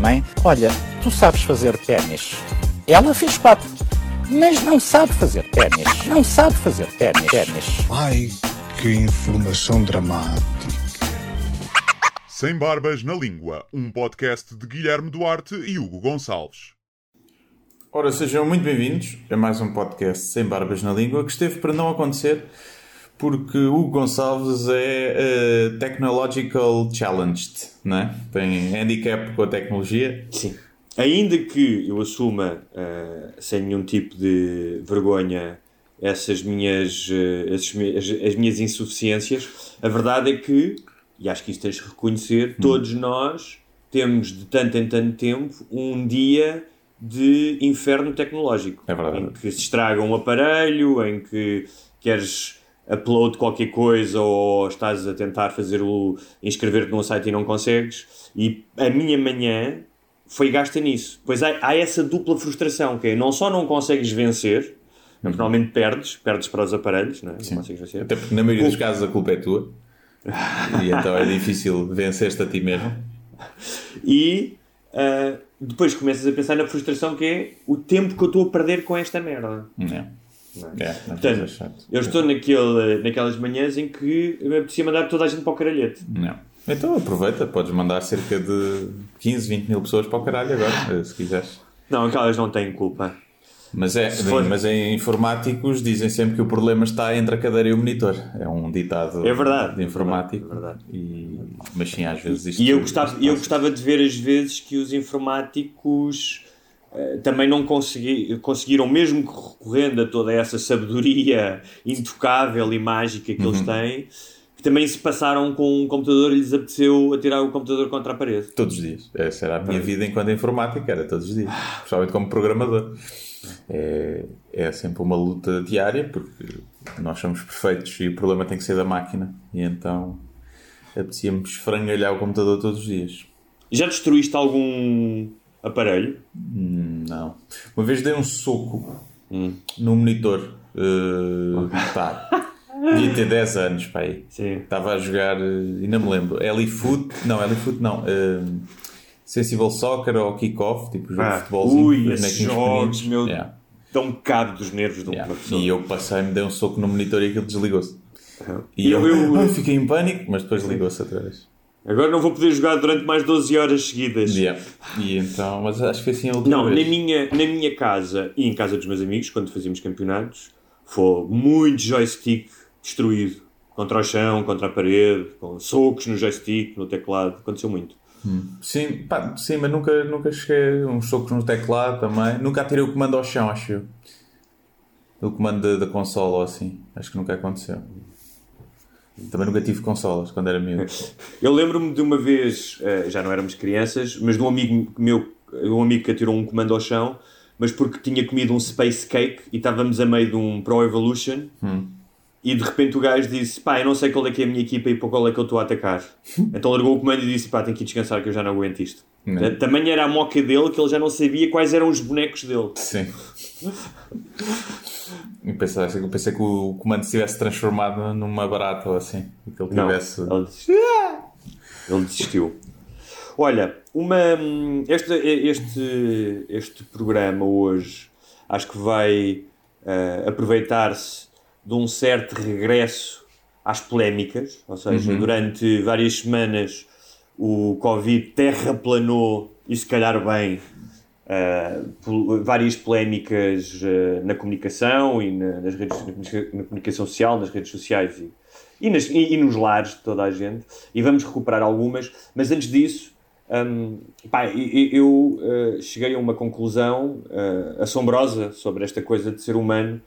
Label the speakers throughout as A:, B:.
A: Mãe, olha, tu sabes fazer ténis. Ela fez quatro, mas não sabe fazer ténis. Não sabe fazer ténis. ténis.
B: Ai, que informação dramática.
C: Sem Barbas na Língua, um podcast de Guilherme Duarte e Hugo Gonçalves.
D: Ora, sejam muito bem-vindos a mais um podcast Sem Barbas na Língua, que esteve para não acontecer porque o Gonçalves é eh, technological challenged, não é? Tem handicap com a tecnologia.
E: Sim. Ainda que eu assuma, eh, sem nenhum tipo de vergonha, essas minhas, eh, esses mi- as, as minhas insuficiências, a verdade é que, e acho que isso tens de reconhecer, todos nós temos de tanto em tanto tempo um dia de inferno tecnológico.
D: É verdade.
E: Em que se estraga um aparelho, em que queres upload qualquer coisa ou estás a tentar fazer o inscrever-te num site e não consegues. E a minha manhã foi gasta nisso. Pois há, há essa dupla frustração, que é não só não consegues vencer, normalmente perdes, perdes para os aparelhos, não, é? não consegues vencer.
D: Até porque na maioria dos casos a culpa é tua. E então é difícil vencer-te a ti mesmo.
E: E ah, depois começas a pensar na frustração que é o tempo que eu estou a perder com esta merda.
D: Não. É,
E: Portanto,
D: é chato.
E: eu estou naquele, naquelas manhãs em que me apetecia mandar toda a gente para o caralhete.
D: Não. Então aproveita, podes mandar cerca de 15, 20 mil pessoas para o caralho agora, se quiseres.
E: Não, aquelas não têm culpa.
D: Mas, é,
E: for-
D: mas em informáticos dizem sempre que o problema está entre a cadeira e o monitor. É um ditado
E: É verdade,
D: de informático.
E: é verdade.
D: E, mas sim, às vezes isto.
E: E eu gostava, eu gostava de ver as vezes que os informáticos também não consegui, conseguiram, mesmo recorrendo a toda essa sabedoria intocável e mágica que
D: Uhum.
E: eles têm, que também se passaram com um computador e lhes apeteceu atirar o computador contra a parede.
D: Todos os dias. Essa era a minha vida enquanto informática, era todos os dias. Principalmente como programador. É, é sempre uma luta diária, porque nós somos perfeitos e o problema tem que ser da máquina. E então apetecia-me esfrangalhar o computador todos os dias.
E: Já destruíste algum aparelho?
D: Hum, Não. Uma vez dei um soco no monitor. Uh, pá, devia ter 10 anos.
E: Sim.
D: Estava a jogar, ainda me lembro, Elifoot, não, Elifoot não, uh, Sensible Soccer ou Kickoff, tipo jogo
E: Ah,
D: de futebolzinho.
E: ui, esses jogos, meu,
D: Yeah,
E: dão cabo dos nervos de uma
D: yeah.
E: pessoa.
D: E eu passei-me, dei um soco no monitor e aquilo desligou-se. E
E: Eu-
D: eu,
E: eu-
D: ai, fiquei em pânico, mas depois ligou-se outra vez.
E: Agora não vou poder jogar durante mais 12 horas seguidas.
D: Yeah. E então, mas acho que foi assim a última
E: Não, na minha, na minha casa e em casa dos meus amigos, quando fazíamos campeonatos, foi muito joystick destruído. Contra o chão, contra a parede, com socos no joystick, no teclado. Aconteceu muito.
D: Sim, pá, sim, mas nunca, nunca cheguei uns socos no teclado também. Nunca atirei o comando ao chão, acho eu. O comando da, da consola ou assim. Acho que nunca aconteceu. Também nunca tive consolas quando era miúdo.
E: Eu lembro-me de uma vez, eh, já não éramos crianças, mas de um amigo meu, um amigo que atirou um comando ao chão, mas porque tinha comido um space cake e estávamos a meio de um Pro Evolution. E de repente o gajo disse: Pá, eu não sei qual é que é a minha equipa e para qual é que eu estou a atacar. então largou o comando e disse: Pá, tenho que ir descansar que eu já não aguento isto.
D: Não.
E: Também era a moca dele que ele já não sabia quais eram os bonecos dele.
D: Sim. Eu pensei, eu pensei que o comando se tivesse transformado numa barata ou assim. E que ele
E: Não,
D: tivesse.
E: ele desistiu. Ele desistiu. Olha, uma, este, este, este programa hoje acho que vai eh, aproveitar-se de um certo regresso às polémicas, ou seja, durante várias semanas o Covid terraplanou e se calhar bem eh, várias polémicas eh, na comunicação e na, nas redes, na comunicação social, nas redes sociais e, e, nas- e- e nos lares de toda a gente. E vamos recuperar algumas, mas antes disso, hum, pá, eu eh, cheguei a uma conclusão assombrosa sobre esta coisa de ser humano,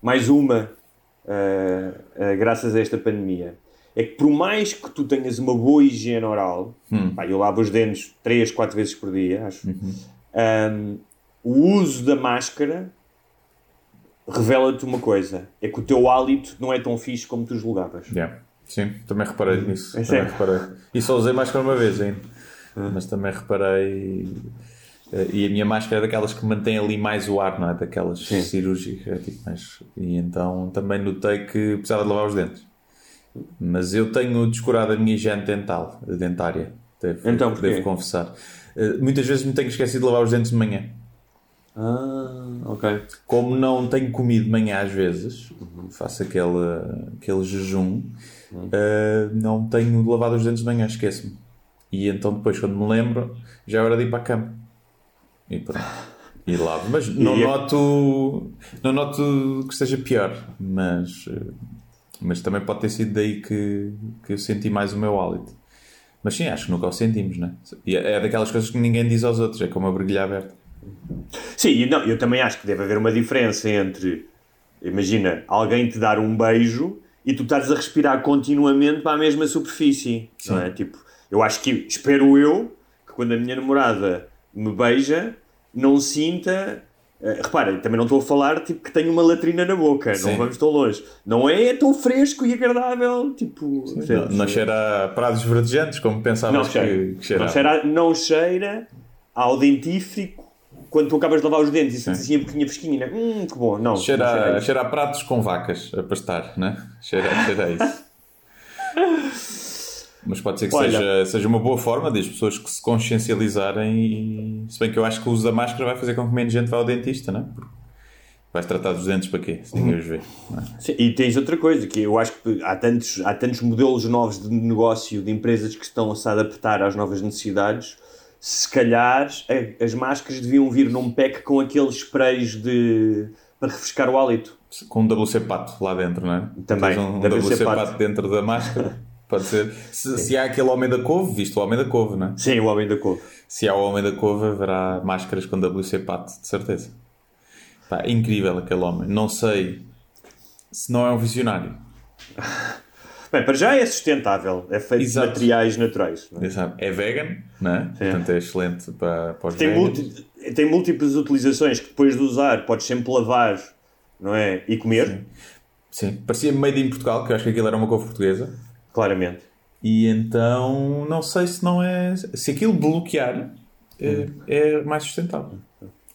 E: mais uma, graças a esta pandemia. é que por mais que tu tenhas uma boa higiene oral, pá, eu lavo os dentes 3, 4 vezes por dia, acho, um, o uso da máscara revela-te uma coisa: é que o teu hálito não é tão fixe como tu julgavas.
D: Yeah. Sim, também reparei nisso.
E: É
D: também reparei. E só usei máscara uma vez ainda. Mas também reparei. eh, E a minha máscara é daquelas que mantém ali mais o ar, não é? Daquelas cirúrgicas. é tipo mais- E então também notei que precisava de lavar os dentes. Mas eu tenho descurado a minha higiene dental, dentária. Devo,
E: Então,
D: devo confessar. Eh, Muitas vezes me tenho esquecido de lavar os dentes de manhã.
E: Ah, ok.
D: Como não tenho comido de manhã às vezes, faço aquele, aquele jejum, eh, não tenho lavado os dentes de manhã, esqueço-me. E então depois, quando me lembro, já é hora de ir para a cama. E pronto. E lavo. Mas não
E: E-
D: noto, não noto que esteja pior, mas, eh, mas também pode ter sido daí que, que eu senti mais o meu hálito. Mas sim, acho que nunca o sentimos, né? E é é daquelas coisas que ninguém diz aos outros, é como a brilha aberta.
E: Sim, e não, eu também acho que deve haver uma diferença entre, imagina, alguém te dar um beijo e tu estares a respirar continuamente para a mesma superfície, não é? Tipo, eu acho que, espero eu, que quando a minha namorada me beija, não sinta... eh, repara, também não estou a falar tipo que tenho uma latrina na boca,
D: Sim.
E: não vamos tão longe. Não é tão fresco e agradável, tipo...
D: Não,
E: percebes?
D: não cheira a prados verdejantes, como pensavas
E: Não
D: que,
E: cheira.
D: que cheirava.
E: Não cheira, não cheira ao dentífrico quando tu acabas de lavar os dentes e sentes assim a boquinha fresquinha. né? Hum, que bom. Não,
D: Cheira,
E: não cheira
D: cheira a pratos com vacas a pastar, né? Cheira, cheira a isso. Mas pode ser que
E: Olha.
D: seja, seja uma boa forma das pessoas que se consciencializarem e... Se bem que eu acho que o uso da máscara vai fazer com que menos gente vá ao dentista, né? Porque vais tratar dos dentes para quê? Se ninguém os vê. não é?
E: Sim, E tens outra coisa, que eu acho que há tantos, há tantos modelos novos de negócio de empresas que estão a se adaptar às novas necessidades. Se calhar as máscaras deviam vir num pack com aqueles sprays de, para refrescar o hálito.
D: Com um WC pato lá dentro, não é?
E: Também,
D: Tens um
E: WC
D: WC,
E: pato.
D: pato. dentro da máscara. Pode ser. Se, se há aquele homem da couve, visto o homem da couve, não é?
E: Sim, o homem da couve.
D: Se há o Homem da Cova, haverá máscaras com WC Pato, de certeza. Pá, é incrível aquele homem. Não sei se não é um visionário.
E: Bem, para já é sustentável, é feito
D: Exato.
E: de materiais naturais. é?
D: Exato. É vegan, não é? Portanto, é excelente para, para os
E: Tem, multi- tem múltiplas utilizações que depois de usar podes sempre lavar não é? e comer,
D: Sim. Parecia made in Portugal, que eu acho que aquilo era uma couve portuguesa.
E: Claramente.
D: E então, não sei se não é... Se aquilo bloquear, é, é mais sustentável.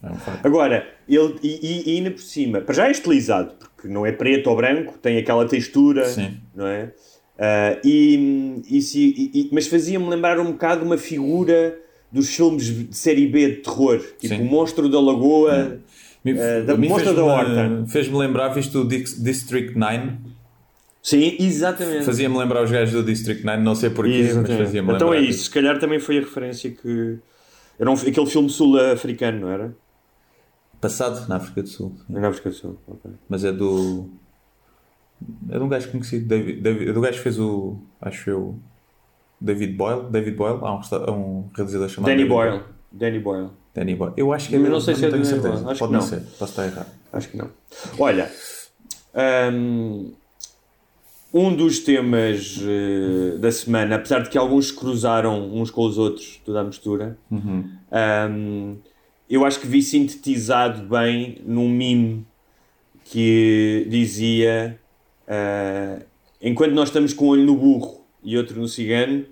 D: É um.
E: Agora, ele, e, e- ainda por cima, para já é estilizado, porque não é preto ou branco, tem aquela textura,
D: Sim.
E: não é? Ah, e, e se- e- mas fazia-me lembrar um bocado uma figura dos filmes de série B de terror, tipo
D: Sim.
E: o Monstro da Lagoa.
D: Me-
E: Eh, da mostra da horta.
D: Fez-me lembrar, visto o District 9,
E: Sim, exatamente.
D: Fazia-me lembrar os gajos do District 9, não sei porquê, mas
E: Exatamente.
D: fazia-me lembrar.
E: Então é isso,
D: disso.
E: se calhar também foi a referência que. Era um, aquele filme sul-africano, não era?
D: Passado na África do Sul.
E: Na África do Sul. ok.
D: Mas é do. É de um gajo conhecido. David, David, é do gajo que fez o. Acho eu. David Boyle. David Boyle. Há um, um realizador chamado.
E: Danny
D: David
E: Boyle. Danny Boyle.
D: Danny Boyle. Eu acho que é
E: Mas
D: dele,
E: não sei se é
D: tenho
E: do Danny
D: certeza.
E: Boyle. Acho
D: Pode
E: que
D: não
E: não.
D: ser. Posso estar errado.
E: Acho que não. Olha, hum, um dos temas eh, da semana, apesar de que alguns cruzaram uns com os outros, toda a mistura, hum, eu acho que vi sintetizado bem num meme que dizia ah, enquanto nós estamos com um olho no burro e outro no cigano,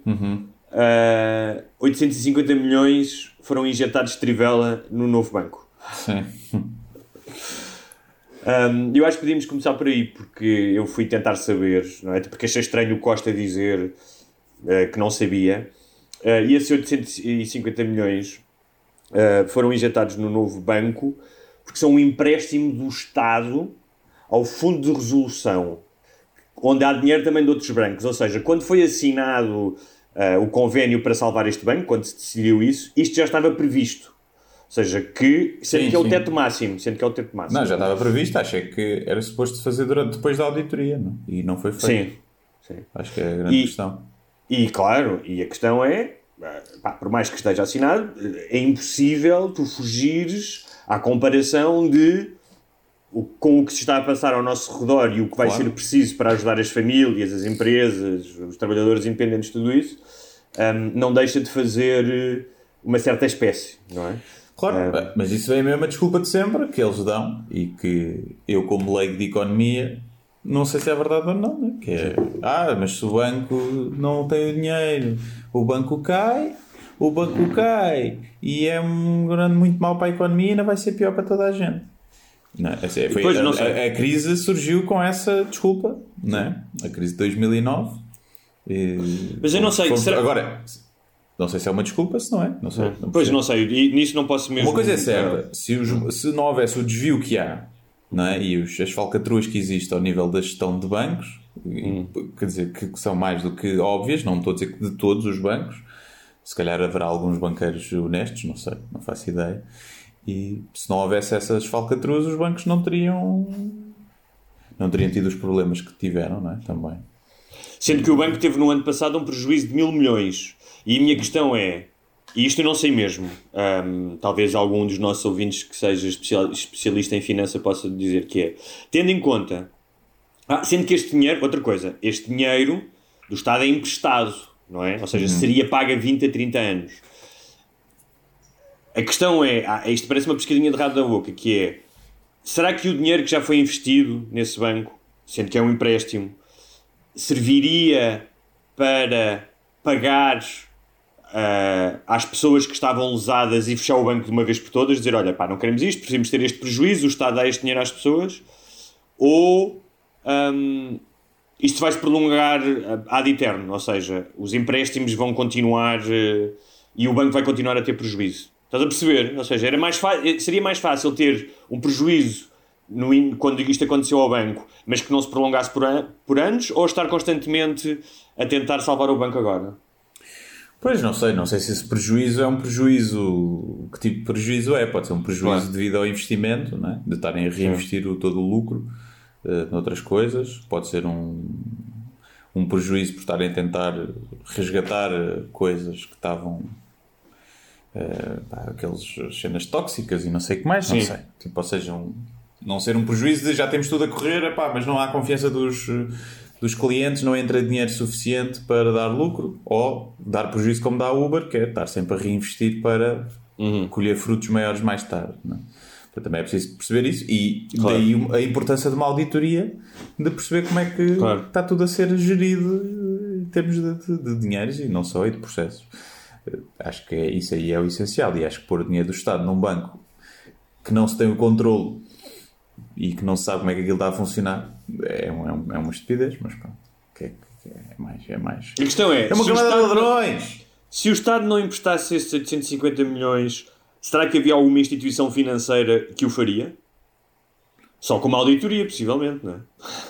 E: ah, 850 milhões foram injetados de trivela no novo banco.
D: Sim.
E: Um, eu acho que podíamos começar por aí, porque eu fui tentar saber, não é? Porque achei estranho o Costa dizer eh, que não sabia. Eh, e esses 850 milhões eh, foram injetados no novo banco porque são um empréstimo do Estado ao Fundo de Resolução, onde há dinheiro também de outros bancos. Ou seja, quando foi assinado eh, o convênio para salvar este banco, quando se decidiu isso, isto já estava previsto. Ou seja, que, sendo
D: Sim,
E: que é o
D: sim.
E: teto máximo, sendo que é o teto máximo.
D: Não, já estava previsto. Achei que era suposto fazer durante, depois da auditoria. Não? E não foi feito.
E: Sim, sim.
D: Acho que é a grande
E: E-
D: questão.
E: E claro, e a questão é, eh, pá, por mais que esteja assinado, é impossível tu fugires à comparação de o- com o que se está a passar ao nosso redor e o que vai
D: Claro.
E: ser preciso para ajudar as famílias, as empresas, os trabalhadores independentes, tudo isso, hum, não deixa de fazer eh, uma certa espécie, não é?
D: Claro,
E: É.
D: mas isso é a mesma desculpa de sempre que eles dão e que eu, como leigo de economia, não sei se é verdade ou não. Né? Que é, ah, mas se o banco não tem o dinheiro, o banco cai, o banco cai e é um grande muito mau para a economia e ainda vai ser pior para toda a gente. Não, assim, foi-
E: Pois, não
D: a- a crise surgiu com essa desculpa, né? a crise de 2009. E-
E: Mas eu não sei,
D: fomos-
E: será-
D: Agora, não sei se é uma desculpa, se não é. Não sei, não
E: Pois não sei, e nisso não posso mesmo.
D: Uma coisa é certa, se, os- se não houvesse o desvio que há não é? e os, as falcatruas que existem ao nível da gestão de bancos, e, quer dizer, que, que são mais do que óbvias, não estou a dizer que de todos os bancos, se calhar haverá alguns banqueiros honestos, não sei, não faço ideia. E se não houvesse essas falcatruas, os bancos não teriam não teriam tido os problemas que tiveram, não é? Também.
E: Sendo que o banco teve no ano passado um prejuízo de mil milhões. E a minha questão é, e isto eu não sei mesmo, ahm, talvez algum dos nossos ouvintes que seja especial- especialista em finança possa dizer que é, tendo em conta, ah, sendo que este dinheiro, outra coisa, este dinheiro do Estado é emprestado, não é? Ou seja, seria pago a 20 a 30 anos. A questão é, ah, isto parece uma pescadinha de rabo da boca, que é, será que o dinheiro que já foi investido nesse banco, sendo que é um empréstimo, serviria para pagar ah, às pessoas que estavam lesadas e fechar o banco de uma vez por todas, dizer, olha, pá, não queremos isto, precisamos ter este prejuízo, o Estado dá este dinheiro às pessoas, ou ahm, isto vai se prolongar ah, ad eterno, ou seja, os empréstimos vão continuar eh, e o banco vai continuar a ter prejuízo. Estás a perceber? Ou seja, era mais seria mais fácil ter um prejuízo no quando isto aconteceu ao banco, mas que não se prolongasse por, an- por anos, ou estar constantemente a tentar salvar o banco agora?
D: Pois, não sei, não sei se esse prejuízo é um prejuízo. Que tipo de prejuízo é? Pode ser um prejuízo
E: Claro.
D: devido ao investimento, não é? de estarem a reinvestir o, todo o lucro eh, noutras coisas. Pode ser um, um prejuízo por estarem a tentar resgatar eh, coisas que estavam. eh, pá, aquelas cenas tóxicas e não sei o que mais, não
E: Sim.
D: sei. Tipo, ou seja, um- não ser um prejuízo de já temos tudo a correr, epá, mas não há confiança dos, dos clientes, não entra dinheiro suficiente para dar lucro, ou dar prejuízo como dá a Uber, que é estar sempre a reinvestir para colher frutos maiores mais tarde. Não é? Portanto, também é preciso perceber isso e
E: Claro.
D: daí a importância de uma auditoria de perceber como é que
E: Claro.
D: está tudo a ser gerido em termos de, de, de dinheiros e não só e de processos. Eh, Acho que é, isso aí é o essencial e acho que pôr o dinheiro do Estado num banco que não se tem o controle e que não se sabe como é que aquilo está a funcionar é, um- é um- é uma estupidez, mas pronto. Que é, que é mais, é mais.
E: A questão é,
D: É uma
E: se o
D: camada de
E: não-
D: ladrões!
E: Se o Estado não emprestasse esses 850 milhões, será que havia alguma instituição financeira que o faria? Só com uma auditoria, possivelmente, não é?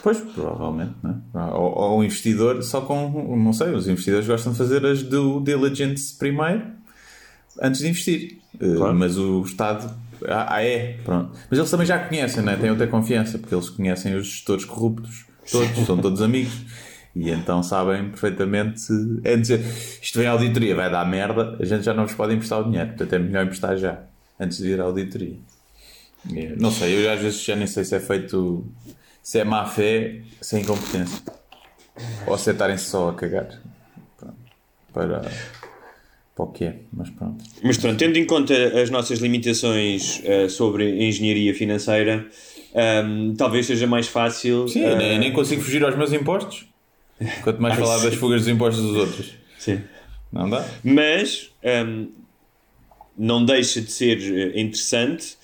D: Pois, provavelmente, né? Ou, ou um investidor só com, não sei, os investidores gostam de fazer as due diligence primeiro, antes de investir. Eh,
E: Claro.
D: Mas o Estado, ah, ah, é, pronto. Mas eles também já conhecem, né? Têm outra confiança, porque eles conhecem os gestores corruptos, todos, são todos amigos. E então sabem perfeitamente, é dizer, isto vem à auditoria, vai dar merda, a gente já não vos pode emprestar o dinheiro, portanto é melhor emprestar já, antes de ir à auditoria. Não sei, eu às vezes já nem sei se é feito. Se é má fé, se é incompetência. Ou se é estarem só a cagar. Pronto. Para, para o que é, mas pronto.
E: Mas pronto, tendo em conta as nossas limitações eh, sobre engenharia financeira, ehm, talvez seja mais fácil.
D: Sim, eu nem, nem consigo fugir aos meus impostos. Quanto mais falar das fugas dos impostos dos outros.
E: sim.
D: Não dá?
E: Mas ehm, não deixa de ser eh, interessante,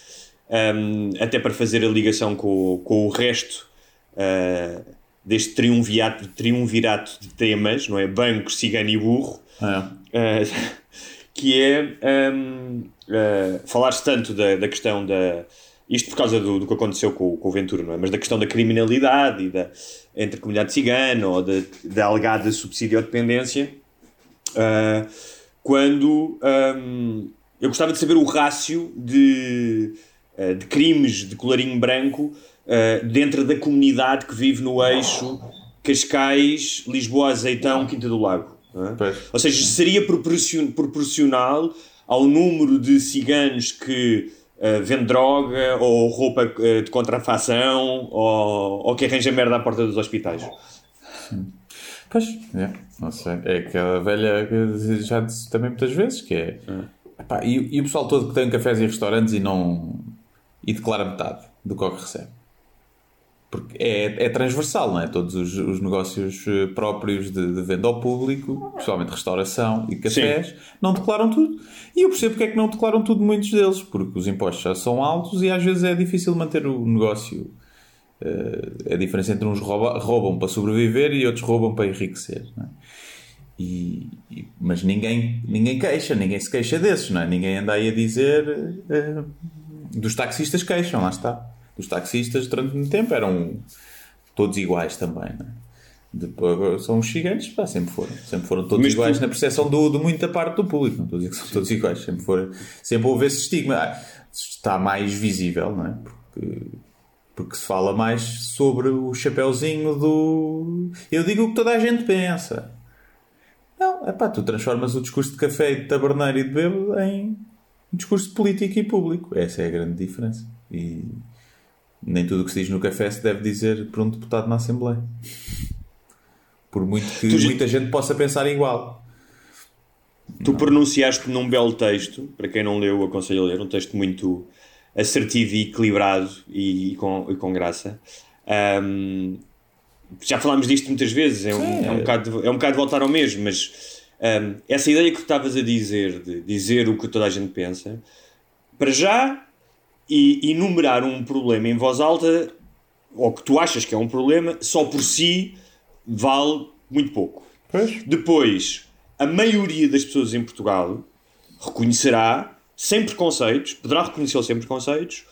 E: ehm, até para fazer a ligação com, o- com o resto eh, deste triunvirato, triunvirato de temas, não é? Banco, cigano e burro.
D: É.
E: Uh, que é um, uh, falar-se tanto da, da questão da. Isto por causa do, do que aconteceu com, com o Ventura, não é? Mas da questão da criminalidade e da, entre a comunidade cigana ou da, da alegada subsídio-dependência. Uh, quando um, eu gostava de saber o rácio de, uh, de crimes de colarinho branco uh, dentro da comunidade que vive no eixo Cascais, Lisboa, Azeitão, Quinta do Lago. É? Ou seja, seria proporcion- proporcional ao número de ciganos que uh, vende droga ou roupa uh, de contrafação ou, ou que arranja merda à porta dos hospitais.
D: Pois, é, não sei. É aquela velha que já disse também muitas vezes que é. Epá, e, e o pessoal todo que tem cafés e restaurantes e não. e declara metade do que recebe. Porque é, é transversal, não é? Todos os, os negócios eh, próprios de, de, venda ao público, principalmente restauração e cafés, Sim. não declaram tudo. E eu percebo porque é que não declaram tudo muitos deles, porque os impostos já são altos e às vezes é difícil manter o negócio. Uh, a diferença entre uns rouba, roubam para sobreviver e outros roubam para enriquecer. É? E, e, mas ninguém, ninguém queixa, ninguém se queixa desses, não é? Ninguém anda aí a dizer. Uh, dos taxistas queixam, lá está os taxistas durante muito tempo eram todos iguais também, não é? Depois, são os gigantes, pá, sempre foram. Sempre foram todos Mas iguais tu... na percepção do, de muita parte do público. Não estou a dizer que são todos iguais. Sempre, foram, sempre houve esse estigma. Ah, está mais visível, não é? Porque, porque se fala mais sobre o chapéuzinho do. Eu digo o que toda a gente pensa. Não, é pá, tu transformas o discurso de café de taberneiro e de bebo em um discurso político e público. Essa é a grande diferença. E nem tudo o que se diz no café se deve dizer por um deputado na Assembleia. Por muito que tu, muita gente possa pensar igual.
E: Tu não. pronunciaste num belo texto, para quem não leu, aconselho a ler, um texto muito assertivo e equilibrado e, e, com, e com graça. Um, já falámos disto muitas vezes, é um, é um, bocado, é um bocado voltar ao mesmo, mas um, essa ideia que tu estavas a dizer, de dizer o que toda a gente pensa, para já e enumerar um problema em voz alta, ou que tu achas que é um problema, só por si vale muito pouco. Pois. Depois, a maioria das pessoas em Portugal reconhecerá, sem preconceitos, poderá reconhecer sem preconceitos,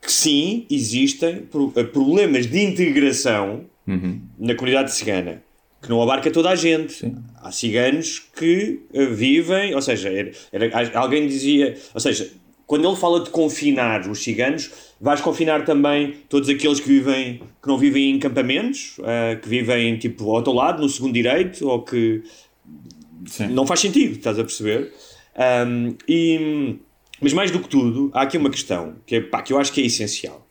E: que sim, existem eh, problemas de integração uhum. na comunidade cigana que não abarca toda a gente. Sim. Há ciganos que uh, vivem, ou seja, era, era, alguém dizia, ou seja, quando ele fala de confinar os ciganos, vais confinar também todos aqueles que vivem que não vivem em campamentos, uh, que vivem tipo ao teu lado, no segundo direito, ou que Sim. não faz sentido, estás a perceber? Um, e, mas mais do que tudo, há aqui uma questão que, é, pá, que eu acho que é essencial.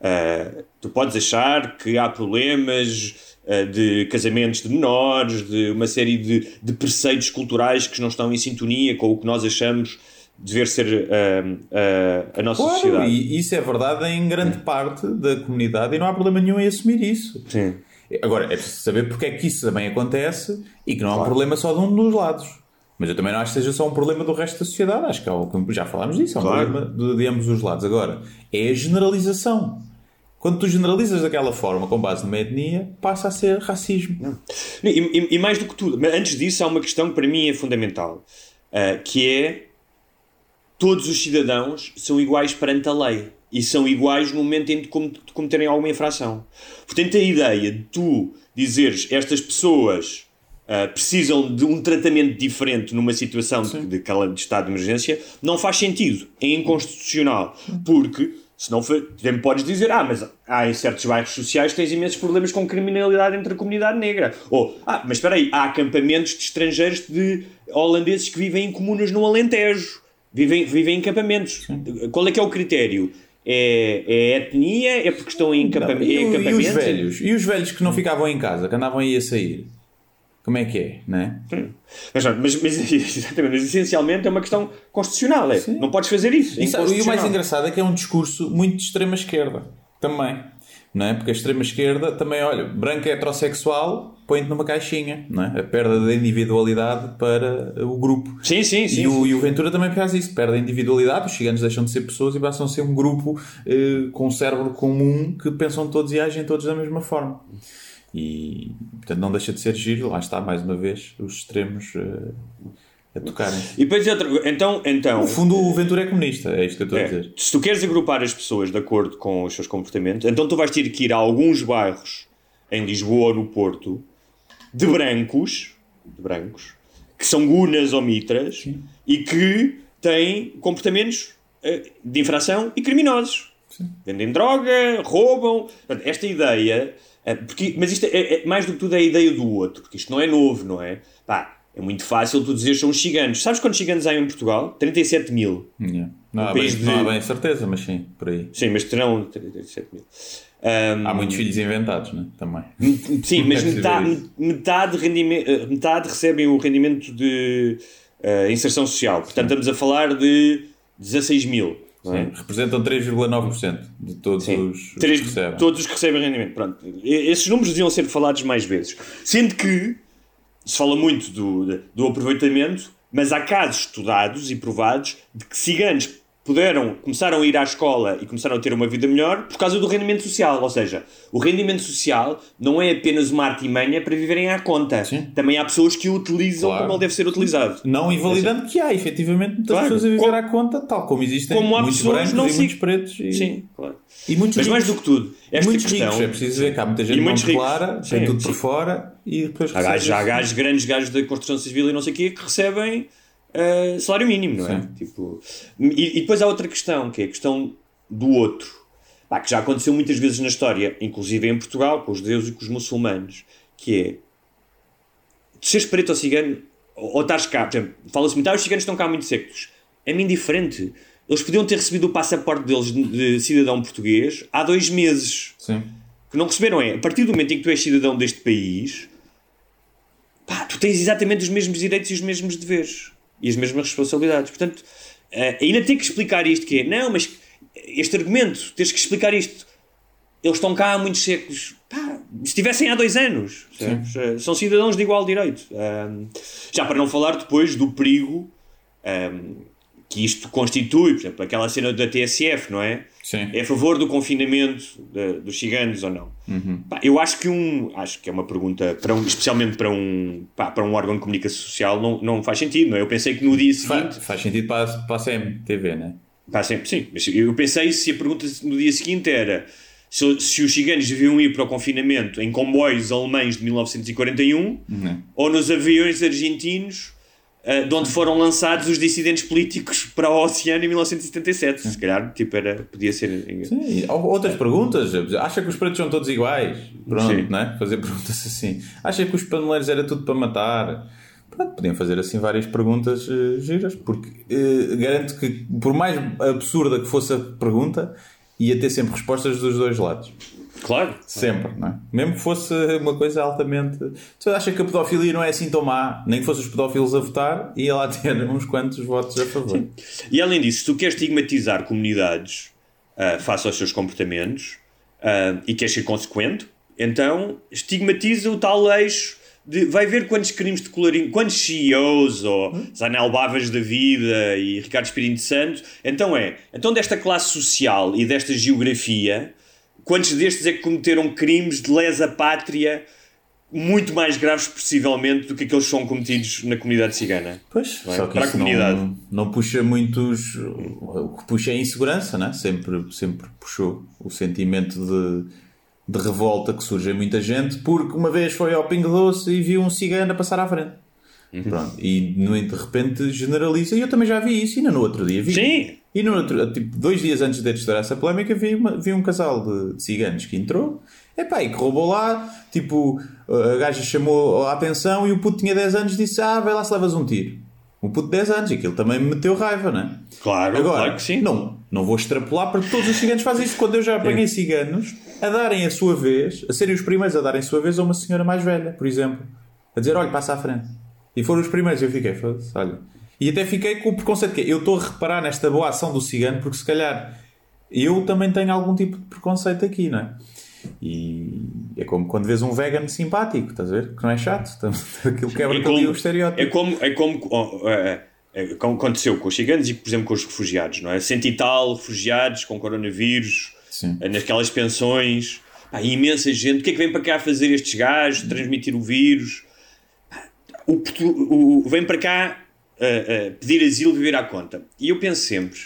E: Uh, tu podes achar que há problemas uh, de casamentos de menores, de uma série de, de preceitos culturais que não estão em sintonia com o que nós achamos dever ser uh, uh, a nossa claro, sociedade.
D: E isso é verdade em grande parte da comunidade e não há problema nenhum em assumir isso.
E: Sim.
D: Agora, é preciso saber porque é que isso também acontece e que não claro. é um problema só de um dos lados. Mas eu também não acho que seja só um problema do resto da sociedade. Acho que é já falámos disso, é um claro. problema de, de ambos os lados. Agora, é a generalização. Quando tu generalizas daquela forma, com base numa etnia, passa a ser racismo.
E: E, e, e mais do que tudo, mas antes disso, há uma questão que para mim é fundamental, uh, que é todos os cidadãos são iguais perante a lei e são iguais no momento em que cometerem alguma infração. Portanto, a ideia de tu dizeres estas pessoas uh, precisam de um tratamento diferente numa situação de, de, de estado de emergência não faz sentido, é inconstitucional, porque senão também podes dizer, ah, mas há em certos bairros sociais tens imensos problemas com criminalidade entre a comunidade negra. Ou, ah, mas espera aí, há acampamentos de estrangeiros de holandeses que vivem em comunas no Alentejo Vivem, vivem em acampamentos. Sim. Qual é que é o critério? É, é etnia? É porque estão em, campa não, e?
D: E os velhos? E os velhos que não ficavam em casa, que andavam aí a sair? Como é que é, não é?
E: Mas, mas, mas, exatamente, mas essencialmente é uma questão constitucional. É, não podes fazer isso. É
D: e o mais engraçado é que é um discurso muito de extrema esquerda. Também não é? Porque a extrema-esquerda também, olha, branco é heterossexual, põe-te numa caixinha, não é? A perda da individualidade para o grupo.
E: Sim, sim, sim.
D: E o, e o Ventura também faz isso, perde a individualidade, os ciganos deixam de ser pessoas e passam a ser um grupo eh, com um cérebro comum que pensam todos e agem todos da mesma forma. E, portanto, não deixa de ser giro, lá está, mais uma vez, os extremos... Eh, a tocarem.
E: E depois outra, então, então.
D: No fundo, o Ventura é comunista, é isto que eu estou é, a dizer.
E: Se tu queres agrupar as pessoas de acordo com os seus comportamentos, então tu vais ter que ir a alguns bairros em Lisboa ou no Porto de brancos, de brancos, que são gunas ou mitras Sim. e que têm comportamentos eh, de infração e criminosos. Sim. Vendem droga, roubam. Esta ideia. Eh, porque, mas isto é, é, mais do que tudo é a ideia do outro, porque isto não é novo, não é? Pá, é muito fácil tu dizer são os ciganos. Sabes quantos ciganos há em Portugal? 37 mil.
D: Yeah. Não, há bem,
E: de-
D: não há bem certeza, mas sim, por aí.
E: Sim, mas terão 37 mil. Ahm,
D: Há muitos filhos inventados, né? Também.
E: Sim, mas
D: É
E: metade, metade, rendimento, eh, metade recebem o rendimento de eh, inserção social. Portanto, estamos a falar de 16 mil. é?
D: Sim, Representam 3,9% de todos
E: Sim.
D: os, os
E: Três-
D: que recebem.
E: todos os que recebem rendimento. Pronto. Esses números deviam ser falados mais vezes. Sendo que se fala muito do, do aproveitamento, mas há casos estudados e provados de que ciganos puderam, começaram a ir à escola e começaram a ter uma vida melhor por causa do rendimento social. Ou seja, o rendimento social não é apenas uma artimanha para viverem à conta.
D: Sim.
E: Também há pessoas que o utilizam
D: Claro.
E: como ele deve ser utilizado.
D: Não invalidando que há, efetivamente, muitas
E: Claro.
D: pessoas a viver
E: Como-
D: à conta, tal como existem
E: como há
D: muitos
E: pessoas
D: brancos
E: não
D: e muitos pretos. E,
E: Sim, claro.
D: e muitos
E: Mas mais
D: ricos.
E: do que tudo, esta
D: muitos
E: questão...
D: ricos, é preciso dizer que há muita gente não
E: muitos ricos.
D: clara,
E: Sim,
D: tem tudo
E: sim.
D: por fora e depois
E: Há gajos, há gajos, grandes gajos da construção civil e não sei o quê que recebem eh, salário mínimo, não é?
D: Sim.
E: Tipo, e, e depois há outra questão, que é a questão do outro. Pá, que já aconteceu muitas vezes na história, inclusive em Portugal, com os judeus e com os muçulmanos, que é tu seres preto ou cigano, ou, ou estás cá, por exemplo, fala-se muito, ah, os ciganos estão cá muito secos. É-me indiferente. Eles podiam ter recebido o passaporte deles de, de cidadão português há dois meses
D: Sim.
E: que não receberam é, a partir do momento em que tu és cidadão deste país, pá, tu tens exatamente os mesmos direitos e os mesmos deveres e as mesmas responsabilidades. Portanto, eh, ainda ter que explicar isto que é, não, mas este argumento, tens que explicar isto. Eles estão cá há muitos séculos. Pá, se estivessem há dois anos? Eh, são cidadãos de igual direito. Já para não falar depois do perigo que isto constitui, por exemplo, aquela cena da TSF, não é?
D: Sim.
E: É a favor do confinamento de- dos ciganos ou não? Pá, eu acho que um, acho que é uma pergunta para um, especialmente para um, pá, para um órgão de comunicação social não, não faz sentido, não é? Eu pensei que no dia seguinte,
D: Faz, faz sentido para, a- para a CMTV, né?
E: pá, sempre, sim, mas eu pensei se a pergunta no dia seguinte era se, se os ciganos deviam ir para o confinamento em comboios alemães de 1941 ou nos aviões argentinos de onde foram lançados os dissidentes políticos para o oceano em 1977. Se calhar, tipo, era, podia ser.
D: Sim, ou- outras perguntas. Acha que os pretos são todos iguais? Pronto,
E: Sim.
D: né? Fazer perguntas assim. Acha que os paneleiros era tudo para matar? Pronto, podiam fazer assim várias perguntas eh, giras, porque eh, garanto que, por mais absurda que fosse a pergunta, ia ter sempre respostas dos dois lados.
E: Claro.
D: Sempre, não é? Mesmo que fosse uma coisa altamente. Tu acha que a pedofilia não é assim tão má? Nem que fossem os pedófilos a votar, ia lá ter uns quantos votos a favor.
E: E além disso, se tu queres estigmatizar comunidades ah, face aos seus comportamentos ah, e queres ser consequente, então estigmatiza o tal eixo de vai ver quantos crimes de colorinho, quantos CEOs ou Zanel Bavas da vida e Ricardo Espírito Santo, então é, então desta classe social e desta geografia, quantos destes é que cometeram crimes de lesa pátria muito mais graves possivelmente do que aqueles que são cometidos na comunidade cigana?
D: Pois,
E: Não é?
D: só que
E: Para a comunidade.
D: Não, não puxa muitos. O que puxa é a insegurança, né? sempre, sempre puxou o sentimento de, de revolta que surge em muita gente, porque uma vez foi ao Pingo Doce e viu um cigano a passar à frente.
E: Uhum.
D: Pronto, e no, de repente generaliza. E eu também já vi isso, e ainda no outro dia vi.
E: Sim.
D: E no outro, tipo, dois dias antes de estourar essa polémica, vi, uma- vi um casal de, de ciganos que entrou. Epá, e que roubou lá, tipo, a gaja chamou a atenção e o puto tinha 10 anos e disse: Ah, vai lá se levas um tiro. Um puto de 10 anos, e aquilo também me meteu raiva, não é?
E: Claro,
D: Agora,
E: claro que sim.
D: Não, não vou extrapolar para que todos os ciganos fazem isso. Quando eu já apanhei ciganos a darem a sua vez, a serem os primeiros a darem a sua vez a uma senhora mais velha, por exemplo, a dizer: Olha, passa à frente. E foram os primeiros, eu fiquei, olha. E até fiquei com o preconceito que é, eu estou a reparar nesta boa ação do cigano, porque se calhar eu também tenho algum tipo de preconceito aqui, não é? E é como quando vês um vegan simpático, estás a ver? Que não é chato, aquilo quebra
E: É
D: ali
E: como,
D: o estereótipo.
E: é como, é como, oh, é, é como aconteceu com os ciganos e, por exemplo, com os refugiados, não é? Cento e tal refugiados com coronavírus,
D: Sim.
E: eh, naquelas pensões, pá, imensa gente. O que é que vem para cá fazer estes gajos? Transmitir o vírus? O, o- vem para cá eh, eh, pedir asilo, viver à conta. E eu penso sempre,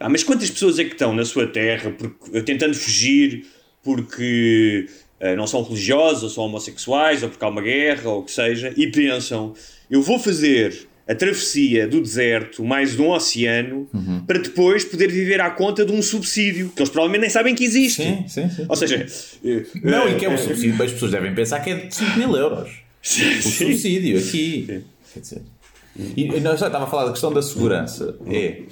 E: ah, mas quantas pessoas é que estão na sua terra porque- tentando fugir porque eh, não são religiosos, ou são homossexuais, ou porque há uma guerra, ou o que seja, e pensam, eu vou fazer a travessia do deserto mais de um oceano para depois poder viver à conta de um subsídio, que eles provavelmente nem sabem que existe.
D: Sim, sim, sim.
E: Ou seja, eh,
D: Não,
E: eh,
D: e que é um subsídio, as pessoas devem pensar que é de 5 mil euros.
E: Sim,
D: O subsídio aqui. Quer dizer. E, não, já estava a falar da questão da segurança. É.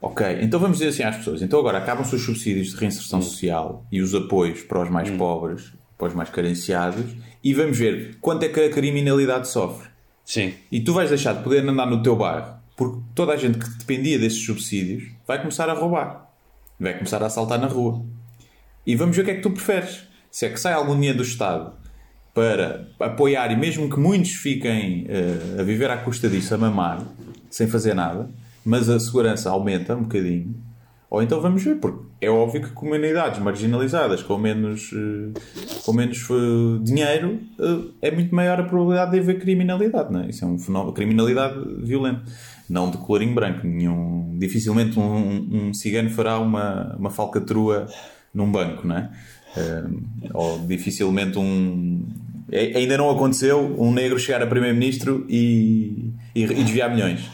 D: Ok, então vamos dizer assim às pessoas: então agora acabam-se os subsídios de reinserção social e os apoios para os mais pobres, para os mais carenciados, e vamos ver quanto é que a criminalidade sofre.
E: Sim.
D: E tu vais deixar de poder andar no teu bairro porque toda a gente que dependia desses subsídios vai começar a roubar, vai começar a assaltar na rua. E vamos ver o que é que tu preferes. Se é que sai algum dinheiro do Estado para apoiar, e mesmo que muitos fiquem uh, a viver à custa disso, a mamar, sem fazer nada, mas a segurança aumenta um bocadinho, ou então vamos ver, porque é óbvio que comunidades marginalizadas com menos, uh, com menos uh, dinheiro é muito maior a probabilidade de haver criminalidade, não é? Isso é um fenómeno, criminalidade violenta, não de colorinho branco. Nenhum, dificilmente um, um, um cigano fará uma, uma falcatrua num banco, não é? Uh, ou dificilmente um. Ainda não aconteceu um negro chegar a primeiro-ministro e, e, e, desviar milhões.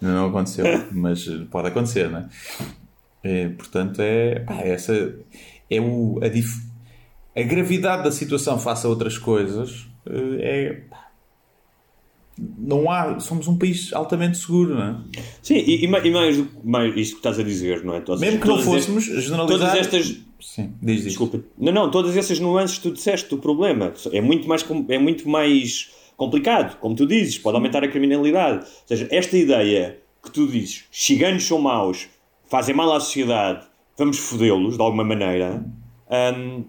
D: Não aconteceu, mas pode acontecer, não é? é portanto, é. Pá, essa é o, a, dif, a gravidade da situação face a outras coisas é. Não há, somos um país altamente seguro, não é?
E: Sim, e, e mais, mais isto que estás a dizer, não é?
D: Todas, Mesmo que não fôssemos generalizar.
E: Todas estas.
D: Sim, diz, diz.
E: Desculpa. Não, não, todas essas nuances que tu disseste do problema é muito mais, é muito mais complicado, como tu dizes, pode aumentar a criminalidade. Ou seja, esta ideia que tu dizes, ciganos são maus, fazem mal à sociedade, vamos fodê-los de alguma maneira, hum,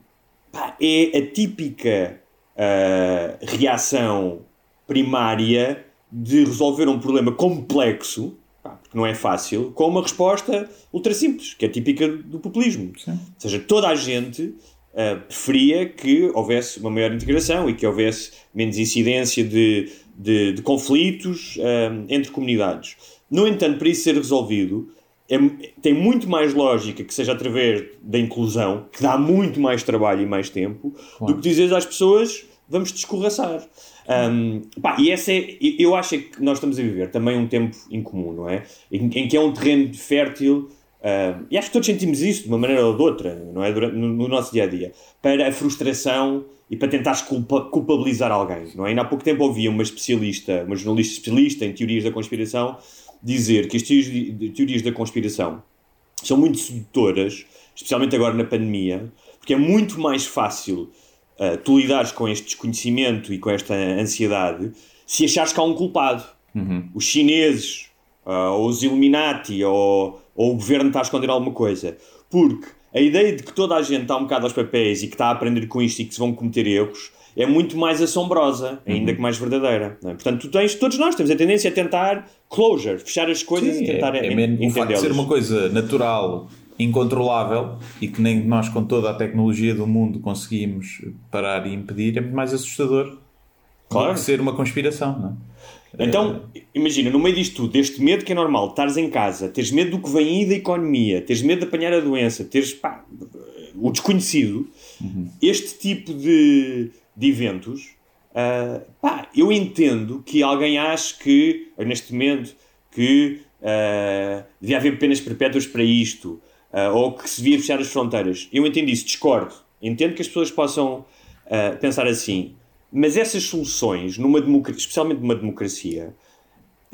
E: pá, é a típica uh, reação primária de resolver um problema complexo, porque não é fácil, com uma resposta ultra simples, que é típica do populismo. Sim. Ou seja, toda a gente uh, preferia que houvesse uma maior integração e que houvesse menos incidência de, de, de conflitos uh, entre comunidades. No entanto, para isso ser resolvido, é, tem muito mais lógica que seja através da inclusão, que dá muito mais trabalho e mais tempo, claro. do que dizer às pessoas vamos descorraçar. Um, pá, e essa é, eu acho que nós estamos a viver também um tempo incomum, não é? Em, em que é um terreno fértil, uh, e acho que todos sentimos isso de uma maneira ou de outra, não é? Durante, no, no, nosso dia a dia, para a frustração e para tentar culpa, culpabilizar alguém, não é? Ainda há pouco tempo ouvia uma especialista, uma jornalista especialista em teorias da conspiração, dizer que as teorias da conspiração são muito sedutoras, especialmente agora na pandemia, porque é muito mais fácil uh, tu lidares com este desconhecimento e com esta ansiedade se achares que há um culpado.
D: Uhum.
E: Os chineses, uh, ou os Illuminati, ou, ou o governo está a esconder alguma coisa. Porque a ideia de que toda a gente está um bocado aos papéis e que está a aprender com isto e que se vão cometer erros é muito mais assombrosa, ainda uhum. que mais verdadeira. É? Portanto, tu tens, todos nós temos a tendência a tentar closure, fechar as coisas
D: Sim,
E: e tentar
D: é, é O facto de ser uma coisa natural incontrolável e que nem nós, com toda a tecnologia do mundo, conseguimos parar e impedir, é muito mais assustador claro. do que ser uma conspiração. Não
E: é? Então, imagina, no meio disto tudo, deste medo que é normal, estares em casa, teres medo do que vem aí da economia, teres medo de apanhar a doença, teres pá, o desconhecido,
D: uhum.
E: este tipo de, de eventos, uh, pá, eu entendo que alguém ache que, neste momento, que uh, devia haver penas perpétuas para isto, uh, ou que se devia fechar as fronteiras. Eu entendo isso, discordo. Entendo que as pessoas possam uh, pensar assim, mas essas soluções, numa especialmente numa democracia,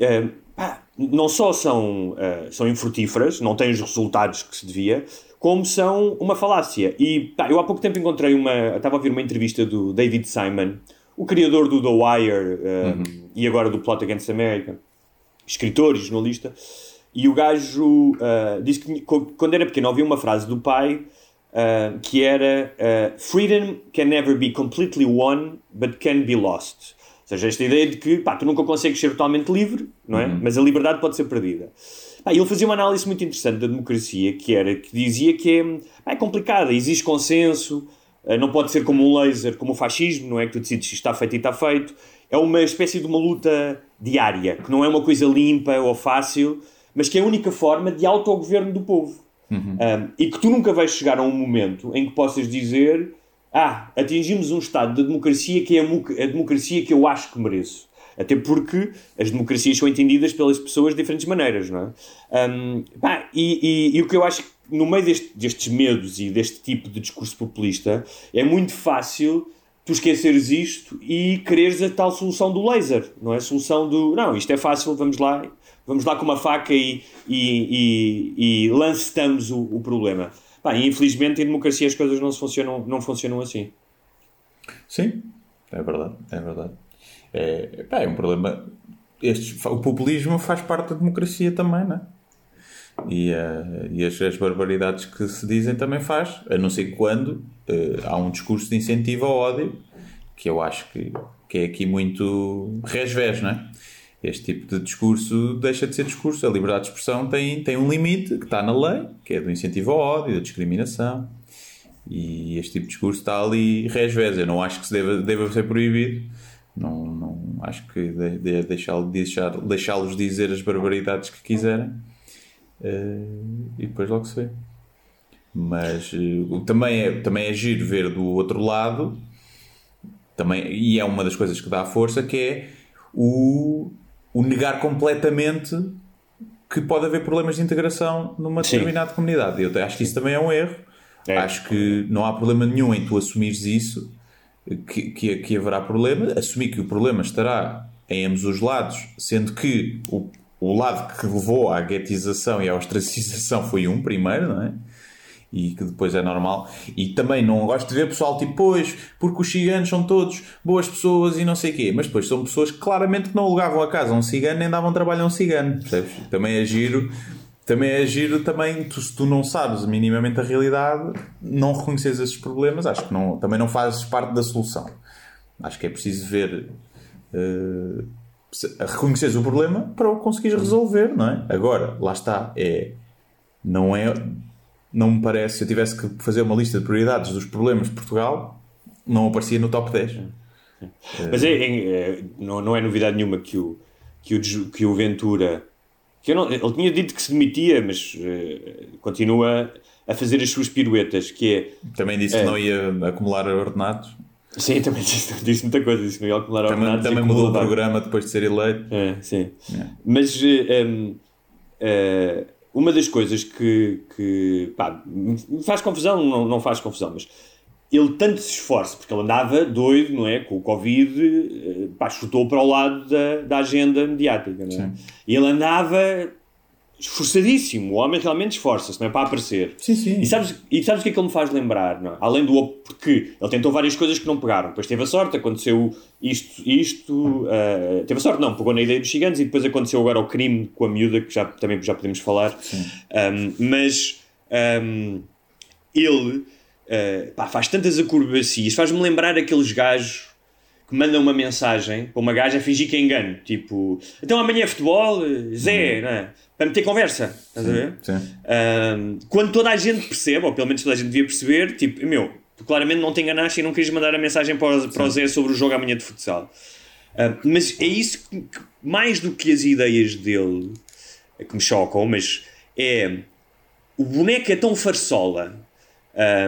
E: uh, pá, não só são, são infrutíferas, não têm os resultados que se devia, como são uma falácia. E pá, eu há pouco tempo encontrei uma. Estava a ouvir uma entrevista do David Simon, o criador do The Wire uhum. e agora do Plot Against America, escritor e jornalista. E o gajo uh, disse que quando era pequeno ouvia uma frase do pai uh, que era uh, Freedom can never be completely won, but can be lost. Ou seja, esta ideia de que pá, tu nunca consegues ser totalmente livre, não é? Uhum. Mas a liberdade pode ser perdida. Pá, ele fazia uma análise muito interessante da democracia, que era que dizia que é, é complicada, existe consenso, não pode ser como um laser, como o fascismo, não é? Que tu decides se está feito e está feito. É uma espécie de uma luta diária, que não é uma coisa limpa ou fácil, mas que é a única forma de autogoverno do povo.
D: Uhum.
E: Um, e que tu nunca vais chegar a um momento em que possas dizer ah, atingimos um estado de democracia que é a democracia que eu acho que mereço. Até porque as democracias são entendidas pelas pessoas de diferentes maneiras, não é? Um, pá, e, e, e, o que eu acho que no meio deste, destes medos e deste tipo de discurso populista é muito fácil tu esqueceres isto e quereres a tal solução do laser, não é? A solução do não, isto é fácil, vamos lá, vamos lá com uma faca e, e, e, e o, o problema. E infelizmente em democracia as coisas não, funcionam, não funcionam assim.
D: Sim, é verdade, é verdade. É, pá, é um problema. Estes, o populismo faz parte da democracia também, não é? E, uh, e as, as, barbaridades que se dizem também faz, a não ser quando uh, há um discurso de incentivo ao ódio, que eu acho que, que é aqui muito resvés, não é? Este tipo de discurso deixa de ser discurso. A liberdade de expressão tem, tem um limite que está na lei, que é do incentivo ao ódio, da discriminação. E este tipo de discurso está ali resvés. Eu não acho que se deva, deva ser proibido. Não, não acho que de, de, deixá-los deixar, deixá dizer as barbaridades que quiserem. Uh, e depois logo se vê. Mas uh, também, é, também é giro ver do outro lado, também, e é uma das coisas que dá força, que é o, o negar completamente que pode haver problemas de integração numa Sim. determinada comunidade. Eu acho que isso também é um erro. É. Acho que não há problema nenhum em tu assumires isso, que, que, que haverá problema. Assumir que o problema estará em ambos os lados, sendo que o, o lado que levou à guetização e à ostracização foi um primeiro, não é? E que depois é normal. E também não gosto de ver pessoal tipo, pois, porque os ciganos são todos boas pessoas e não sei o quê. Mas depois são pessoas que claramente não alugavam a casa a um cigano nem davam trabalho a um cigano, percebes? Também é giro. Também é giro, também, tu, se tu não sabes minimamente a realidade, não reconheces esses problemas, acho que não, também não fazes parte da solução. Acho que é preciso ver uh, reconheces o problema para o conseguires resolver, não é? Agora, lá está, é não é não me parece, se eu tivesse que fazer uma lista de prioridades dos problemas de Portugal, não aparecia no top 10.
E: Mas é, é, não, não é novidade nenhuma que o, que o, que o Ventura que não, ele tinha dito que se demitia, mas uh, continua a fazer as suas piruetas, que é...
D: Também disse que não ia acumular ordenados.
E: Sim, também disse, disse muita coisa, disse que não ia acumular
D: também,
E: ordenados.
D: Também mudou o programa depois de ser eleito.
E: É, sim. É. Mas um, uh, eh, uma das coisas que, que pá, faz confusão, não, não faz confusão, mas ele tanto se esforça, porque ele andava doido, não é? Com o Covid, eh, pá, chutou para o lado da, da agenda mediática, não é? E ele andava esforçadíssimo, o homem realmente esforça-se, não é? Para aparecer.
D: Sim, sim.
E: E sabes, e sabes o que é que ele me faz lembrar, não é? Além do... Porque ele tentou várias coisas que não pegaram. Depois teve a sorte, aconteceu isto, isto... Uh, teve a sorte, não, pegou na ideia dos gigantes e depois aconteceu agora o crime com a miúda, que já, também já podemos falar. Um, mas um, ele uh, pá, faz tantas acrobacias, faz-me lembrar aqueles gajos que mandam uma mensagem para uma gaja a fingir que é engano. Tipo, então amanhã é futebol, Zé, uhum. não é? Para meter conversa. Estás a ver?
D: Sim.
E: quando toda a gente percebe, ou pelo menos toda a gente devia perceber, tipo, meu, tu claramente não te enganaste e não querias mandar a mensagem para o, para o Zé sobre o jogo amanhã de futsal. Uh, mas é isso que, mais do que as ideias dele, que me chocam, mas é. O boneco é tão farsola,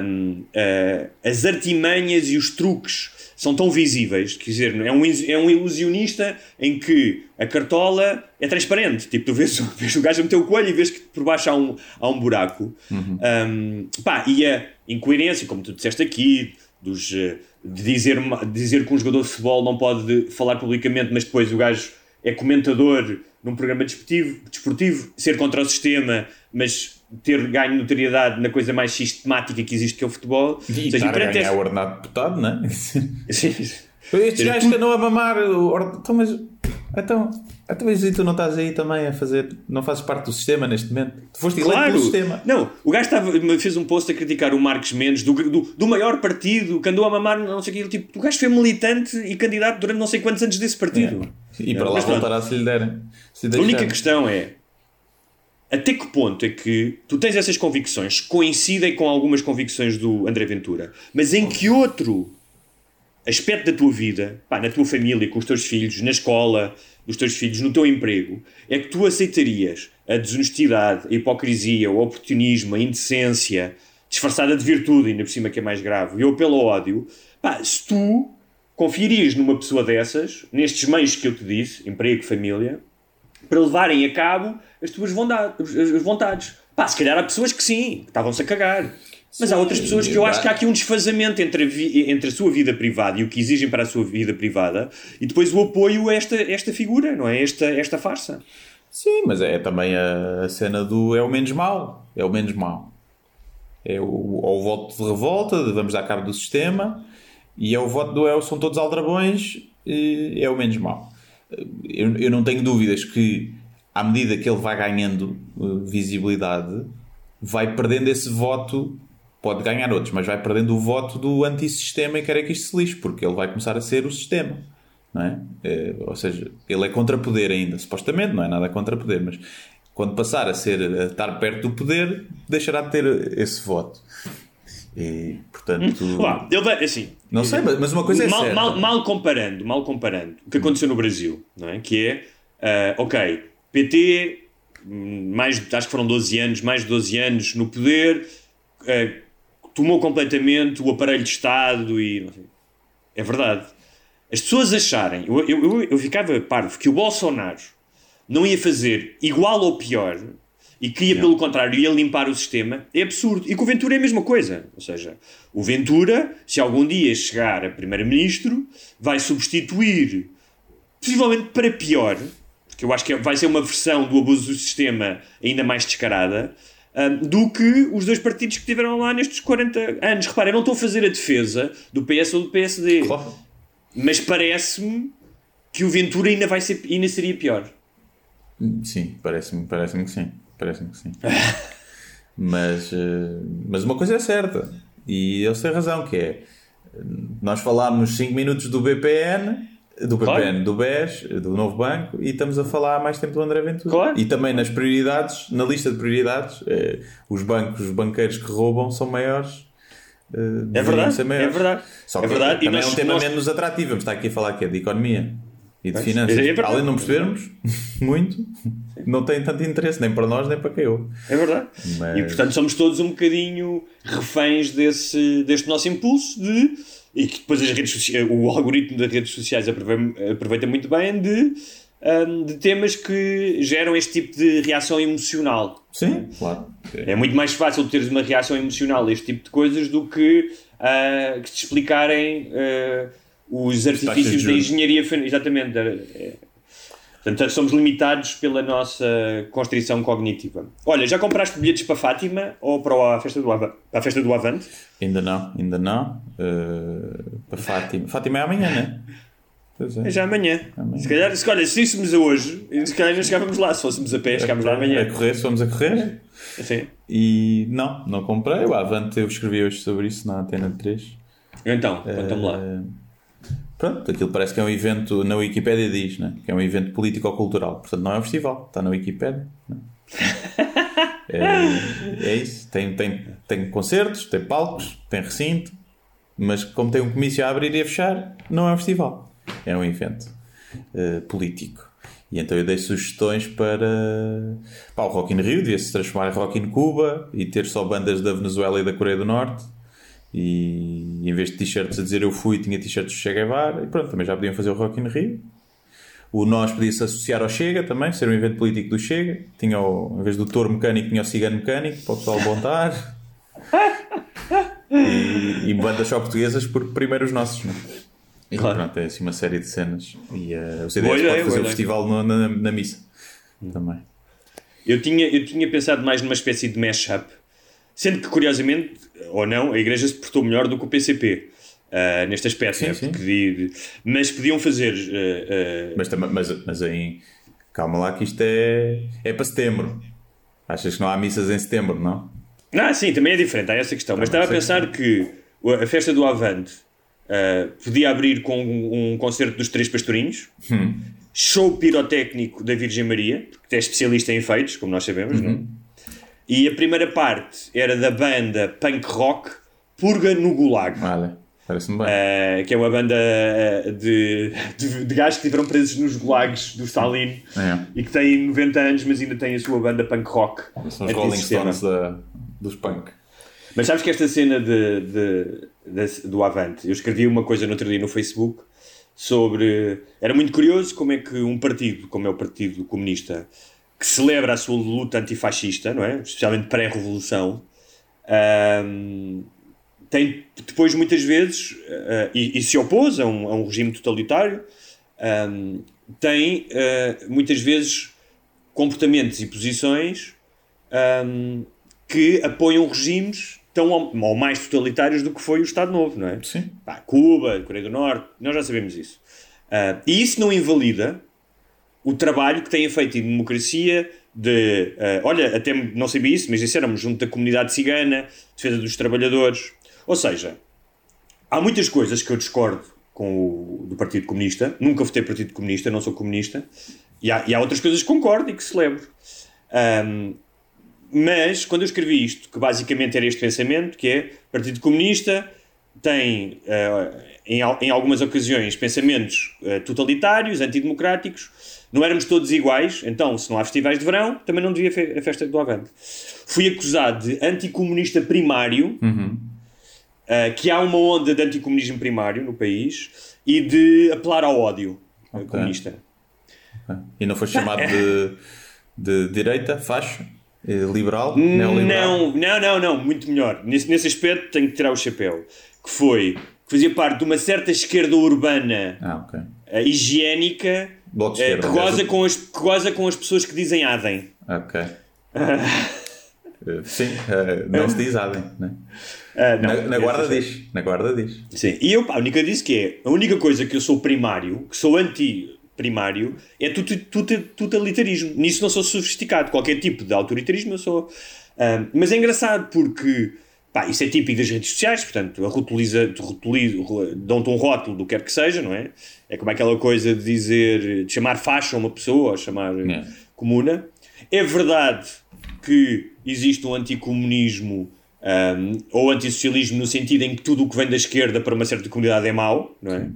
E: um, uh, as artimanhas e os truques são tão visíveis, quer dizer, é um, é um ilusionista em que a cartola é transparente, tipo, tu vês, vês o gajo a meter o coelho e vês que por baixo há um, há um buraco.
D: Uhum.
E: Um, pá, e a incoerência, como tu disseste aqui, dos, eh, de dizer, dizer que um jogador de futebol não pode falar publicamente, mas depois o gajo é comentador num programa desportivo, desportivo ser contra o sistema, mas ter ganho notoriedade na coisa mais sistemática que existe que é o futebol.
D: E seja, estar a ganhar o ordenado deputado, não é?
E: Sim.
D: Estes gajos que andam a mamar. Então, mas. Então, então, e tu não estás aí também a fazer. Não fazes parte do sistema neste momento? Tu foste eleito claro. pelo sistema.
E: Não, o gajo estava, fez um post a criticar o Marcos Mendes do, do, do maior partido que andou a mamar, não sei o que. Tipo, o gajo foi militante e candidato durante não sei quantos anos desse partido.
D: É. E para lá voltará se lhe derem. Se
E: a única questão é até que ponto é que tu tens essas convicções coincidem com algumas convicções do André Ventura, mas em que outro aspecto da tua vida, pá, na tua família, com os teus filhos, na escola, dos teus filhos, no teu emprego, é que tu aceitarias a desonestidade, a hipocrisia, o oportunismo, a indecência, disfarçada de virtude, ainda por cima que é mais grave, e o apelo ao ódio, pá, se tu confiarias numa pessoa dessas, nestes meios que eu te disse, emprego, família, para levarem a cabo as tuas vontades. As vontades. Pá, se calhar há pessoas que sim, que estavam-se a cagar. Mas há
D: Sim,
E: outras pessoas que eu acho que há aqui um desfazamento entre a, entre a sua vida privada e o que exigem para a sua vida privada e depois o apoio a esta, esta figura, não é? Esta, esta farsa.
D: Sim, mas é também a, cena do é o menos mau. É o menos mau. É o, o voto de revolta, de vamos dar cabo do sistema, e é o voto do é, são todos aldrabões, e é o menos mau. Eu, eu não tenho dúvidas que, à medida que ele vai ganhando uh, visibilidade, vai perdendo esse voto. Pode ganhar outros, mas vai perdendo o voto do antissistema e quer é que isto se lixe, porque ele vai começar a ser o sistema. Não é? É, ou seja, ele é contra poder ainda, supostamente, não é nada contra poder, mas quando passar a ser a estar perto do poder, deixará de ter esse voto. E, portanto,
E: Lá, ele vai, assim,
D: não sei, mas, uma coisa é
E: mal,
D: certa.
E: mal, mal comparando, mal comparando o que aconteceu no Brasil, não é? Que é, ah, ok, PT, hum, mais, acho que foram 12 anos, mais de 12 anos no poder, ah, tomou completamente o aparelho de Estado e. É verdade. As pessoas acharem, eu, eu, eu, eu ficava parvo, que o Bolsonaro não ia fazer igual ou pior e que ia, pelo contrário, ia limpar o sistema, é absurdo. E com o Ventura é a mesma coisa. Ou seja, o Ventura, se algum dia chegar a primeiro-ministro, vai substituir, possivelmente para pior, porque eu acho que vai ser uma versão do abuso do sistema ainda mais descarada, hum, do que os dois partidos que tiveram lá nestes 40 anos. Repara, eu não estou a fazer a defesa do PS ou do PSD,
D: Claro.
E: mas parece-me que o Ventura ainda, vai ser, ainda seria pior.
D: Sim, parece-me parece que sim. Parece-me que sim. mas, eh, mas uma coisa é certa, e eles têm razão, que é nós falámos 5 minutos do BPN, do
E: Claro.
D: BPN, do BES, do novo banco, e estamos a falar há mais tempo do André Ventura.
E: Claro.
D: E também nas prioridades, na lista de prioridades, eh, os bancos, os banqueiros que roubam são maiores. eh,
E: É verdade,
D: ser maiores.
E: é verdade.
D: Só
E: É
D: que
E: verdade, e
D: também
E: nós-
D: é um tema
E: nós-
D: menos atrativo. Vamos estar aqui a falar que é de economia e de finanças.
E: é.
D: Além de não percebermos muito, não tem tanto interesse nem para nós nem para quem ouve.
E: É verdade.
D: Mas-
E: E portanto somos todos um bocadinho reféns desse, deste nosso impulso de. E que depois as redes sociais, o algoritmo das redes sociais aproveita, muito bem de, hum, de temas que geram este tipo de reação emocional.
D: Sim, claro.
E: É muito mais fácil teres uma reação emocional a este tipo de coisas do que, ah, que te explicarem ah, os artifícios da engenharia. Exatamente. É- Portanto, somos limitados pela nossa constrição cognitiva. Olha, já compraste bilhetes para Fátima ou para a festa do, Ava- para a festa do Avante?
D: Ainda não, ainda não. Eh, para Fátima. Fátima é amanhã, não é? Pois é.
E: É já amanhã.
D: Amanhã.
E: Se calhar, se, olha, se íssemos a hoje, se calhar não chegávamos lá. Se fôssemos a pé, chegámos lá
D: A
E: amanhã.
D: correr, se vamos a correr.
E: Sim.
D: E não, não comprei. O Avante, eu escrevi hoje sobre isso na Antena 3.
E: Então, conta-me lá.
D: Pronto, aquilo parece que é um evento, na Wikipédia diz, né? que é um evento político-cultural. Portanto, não é um festival, está na Wikipédia. né? é, é isso. Tem, tem, tem concertos, tem palcos, tem recinto, mas como tem um comício a abrir e a fechar, não é um festival. É um evento eh, político. E então eu dei sugestões para, para o Rock in Rio, devia-se transformar em Rock in Cuba e ter só bandas da Venezuela e da Coreia do Norte. E em vez de t-shirts a dizer eu fui, tinha t-shirts do Che Guevara. E pronto, também já podiam fazer o Rock in Rio. O Nós podia-se associar ao Chega também, ser um evento político do Chega. Tinha o, em vez do touro mecânico, tinha o cigano mecânico, para o pessoal montar. e, e bandas só portuguesas, porque primeiro os nossos, não é? E
E: Claro.
D: pronto, é assim uma série de cenas. E uh, o CDS
E: Boa
D: pode fazer o festival no- na, na missa também.
E: Eu tinha, eu tinha pensado mais numa espécie de mashup, sendo que, curiosamente, ou não, a Igreja se portou melhor do que o PCP. ah, neste aspecto,
D: Sim,
E: né?
D: sim.
E: Porque mas podiam fazer ah, ah,
D: Mas, mas, mas aí, calma lá que isto é, é para setembro. Achas que não há missas em setembro, não?
E: Ah, sim, também é diferente, há essa questão. Mas
D: Também
E: estava a
D: sei
E: pensar que o- a festa do Avante podia abrir com um, um concerto dos Três Pastorinhos,
D: Hum.
E: show pirotécnico da Virgem Maria, que é especialista em efeitos, como nós sabemos, não é?
D: Uhum.
E: E a primeira parte era da banda punk rock Purga no Gulag.
D: Olha, parece-me bem.
E: Uh, que é uma banda uh, de, de, de gajos que estiveram presos nos gulags do Stalin
D: É.
E: e que têm 90 anos, mas ainda têm a sua banda punk rock.
D: São os Rolling. Stones da, dos punk.
E: Mas sabes que esta cena de, de- de- do Avante, eu escrevi uma coisa no outro dia no Facebook sobre. Era muito curioso como é que um partido, como é o Partido Comunista, que celebra a sua luta antifascista, não é? Especialmente pré-revolução, ahm, tem depois muitas vezes, ah, e, e se opôs a um, a um regime totalitário, ahm, tem ah, muitas vezes comportamentos e posições ahm, que apoiam regimes tão ou, mais totalitários do que foi o Estado Novo, não é?
D: Sim.
E: Pá, Cuba, Coreia do Norte, nós já sabemos isso. Ah, e isso não invalida o trabalho que têm feito em democracia de, ah, olha, até não sabia isso, mas disseram junto da comunidade cigana, defesa dos trabalhadores. Ou seja, há muitas coisas que eu discordo com o do Partido Comunista, nunca votei Partido Comunista, não sou comunista, e há, e há outras coisas que concordo e que celebro. Ahm, mas quando eu escrevi isto, que basicamente era este pensamento, que é Partido Comunista tem eh, em, al- em algumas ocasiões pensamentos eh, totalitários, antidemocráticos, não éramos todos iguais, então se não há festivais de verão, também não devia fe- a festa do Avante. Fui acusado de anticomunista primário, eh, que há uma onda de anticomunismo primário no país, e de apelar ao ódio eh, comunista.
D: E não foi chamado de, de direita, facho, liberal, neoliberal?
E: Não, não, não, não, muito melhor. Nesse, nesse aspecto tenho que tirar o chapéu. Que foi, que fazia parte de uma certa esquerda urbana
D: Ah, ok.
E: eh, higiênica
D: esquerda,
E: que, goza com as, que goza com as pessoas que dizem adem.
D: Ok. Eh, Sim, não se diz adem, né?
E: Não,
D: na, na guarda
E: esse-
D: diz. Na guarda diz.
E: Sim, e eu, pá, a única disse que é, a única coisa que eu sou primário, que sou anti-primário, é tut- tut- totalitarismo. Nisso não sou sofisticado. Qualquer tipo de autoritarismo eu sou. Ah, mas é engraçado porque, pá, isso é típico das redes sociais, portanto, a rotoliza, rotoliza, ro- dão-te um rótulo do que quer que seja, não é? É como aquela coisa de dizer, de chamar faixa a uma pessoa, ou chamar
D: É.
E: comuna. É verdade que existe um anticomunismo um, ou antissocialismo no sentido em que tudo o que vem da esquerda para uma certa comunidade é mau, não é?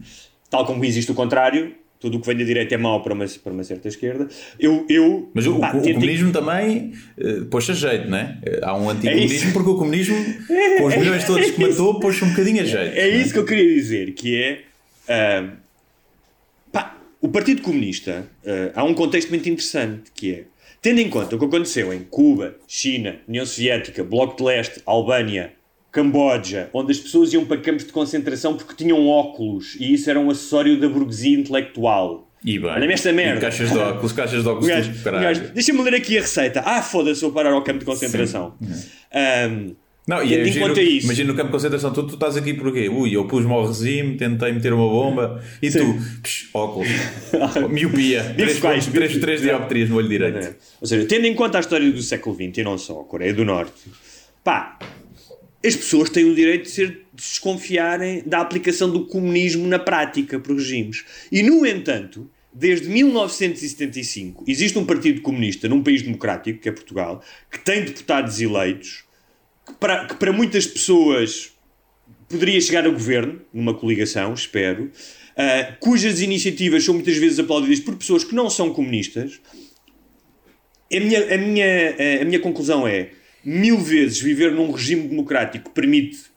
E: Tal como existe o contrário, tudo o que vem da direita é mau para uma, para uma certa esquerda. Eu, eu
D: Mas o,
E: pá,
D: o- o comunismo também uh, a jeito, não é? Eh, Há um anticomunismo
E: isso.
D: porque o comunismo, com os milhões todos que matou, pôs um bocadinho a jeito.
E: É
D: não
E: isso que eu queria dizer, que é ah, pá, o Partido Comunista ah, há um contexto muito interessante que é tendo em conta o que aconteceu em Cuba, China, União Soviética, Bloco de Leste, Albânia, Camboja, onde as pessoas iam para campos de concentração porque tinham óculos e isso era um acessório da burguesia intelectual.
D: E bem,
E: Olha-me esta merda.
D: Caixas de óculos, caixas de óculos,
E: gajo- gajo, Deixa-me ler aqui a receita. Ah, foda-se, vou parar ao campo de concentração. Ahm,
D: Não, e
E: Tendo
D: é
E: isso.
D: imagina no campo de concentração, tu, tu estás aqui porquê? Ui, eu pus-me ao regime, tentei meter uma bomba e tu, psh, óculos, miopia,
E: Bifocais,
D: 3, 3,
E: bifocais.
D: 3 dioptrias no olho direito.
E: Ou seja, tendo em conta a história do século XX e não só, a Coreia do Norte, pá, as pessoas têm o direito de, ser, de se desconfiarem da aplicação do comunismo na prática por regimes. E, no entanto, desde 1975, existe um partido comunista num país democrático, que é Portugal, que tem deputados eleitos, que para, que para muitas pessoas poderia chegar ao governo, numa coligação, espero, ah, cujas iniciativas são muitas vezes aplaudidas por pessoas que não são comunistas. A minha, a minha, a minha conclusão é: mil vezes viver num regime democrático que permite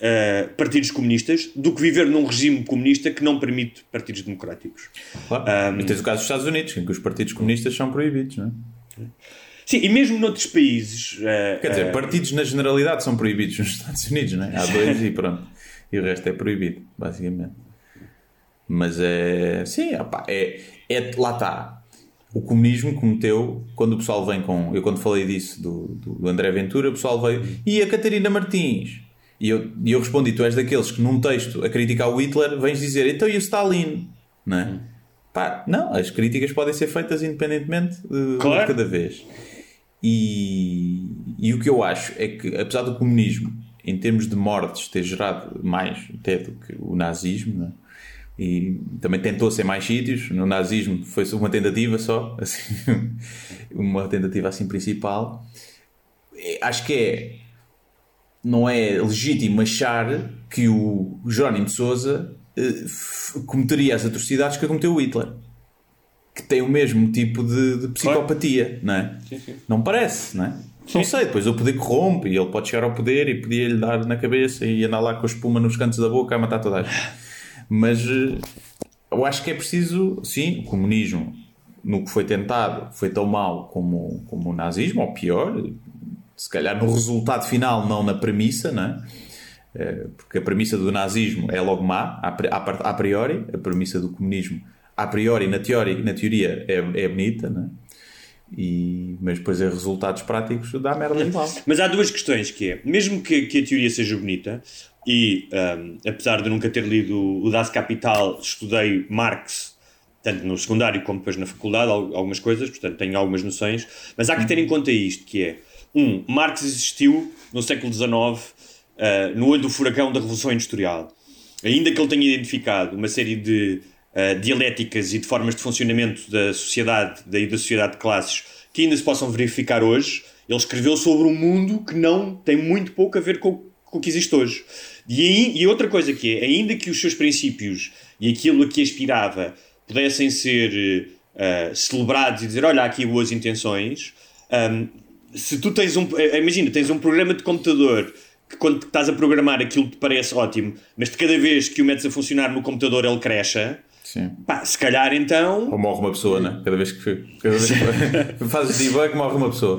E: ah, partidos comunistas do que viver num regime comunista que não permite partidos democráticos.
D: Claro. e tens o caso dos Estados Unidos, em que os partidos comunistas são proibidos, não é?
E: Sim, e mesmo noutros países. ah,
D: Quer dizer,
E: ah,
D: partidos na generalidade são proibidos nos Estados Unidos, não é? Há dois e pronto. E o resto é proibido, basicamente. Mas é. Sim, opá, é, é. Lá está. O comunismo cometeu, quando o pessoal vem com. Eu, quando falei disso do, do, André Ventura, o pessoal veio. E a Catarina Martins? E eu, e eu respondi: tu és daqueles que num texto a criticar o Hitler vens dizer então e o Stalin? Não é? Pá, não, as críticas podem ser feitas independentemente de,
E: Claro.
D: de cada vez. E, e o que eu acho é que, apesar do comunismo, em termos de mortes, ter gerado mais até do que o nazismo, né? E também tentou ser mais sítios. No nazismo foi uma tentativa só, assim, uma tentativa assim principal. Acho que é. Não é legítimo achar que o Jerónimo de Souza eh, cometeria as atrocidades que cometeu o Hitler que tem o mesmo tipo de, de psicopatia, não é? Não parece, não é? Não sei, depois o poder corrompe e ele pode chegar ao poder e podia-lhe dar na cabeça e andar lá com a espuma nos cantos da boca a matar toda a gente. Mas eh, eu acho que é preciso, sim, o comunismo, no que foi tentado, foi tão mau como, como o nazismo, ou pior, se calhar no resultado final, não na premissa, é? Eh, porque a premissa do nazismo é logo má, a priori, a premissa do comunismo, a priori, na teoria, na teoria é, é bonita, não é? E, mas depois em resultados práticos dá merda igual.
E: Mas há duas questões que é, mesmo que, que a teoria seja bonita, e ahm, apesar de nunca ter lido o Das Kapital, estudei Marx, tanto no secundário como depois na faculdade, al- algumas coisas, portanto tenho algumas noções, mas há que ter em conta isto, que é, um, Marx existiu no século XIX, ah, no olho do furacão da Revolução Industrial. Ainda que ele tenha identificado uma série de ah, dialéticas e de formas de funcionamento da sociedade, daí da sociedade de classes, que ainda se possam verificar hoje, ele escreveu sobre um mundo que não tem muito pouco a ver com, com o que existe hoje. E, aí- e outra coisa que é, ainda que os seus princípios e aquilo a que aspirava pudessem ser eh, celebrados e dizer, olha, há aqui boas intenções, ahm, se tu tens um, eh, imagina, tens um programa de computador que quando estás a programar aquilo te parece ótimo, mas de cada vez que o metes a funcionar no computador ele cresce,
D: Sim.
E: pá, se calhar então
D: Ou morre uma pessoa, né? Cada vez que, cada vez que fazes debug, morre uma pessoa.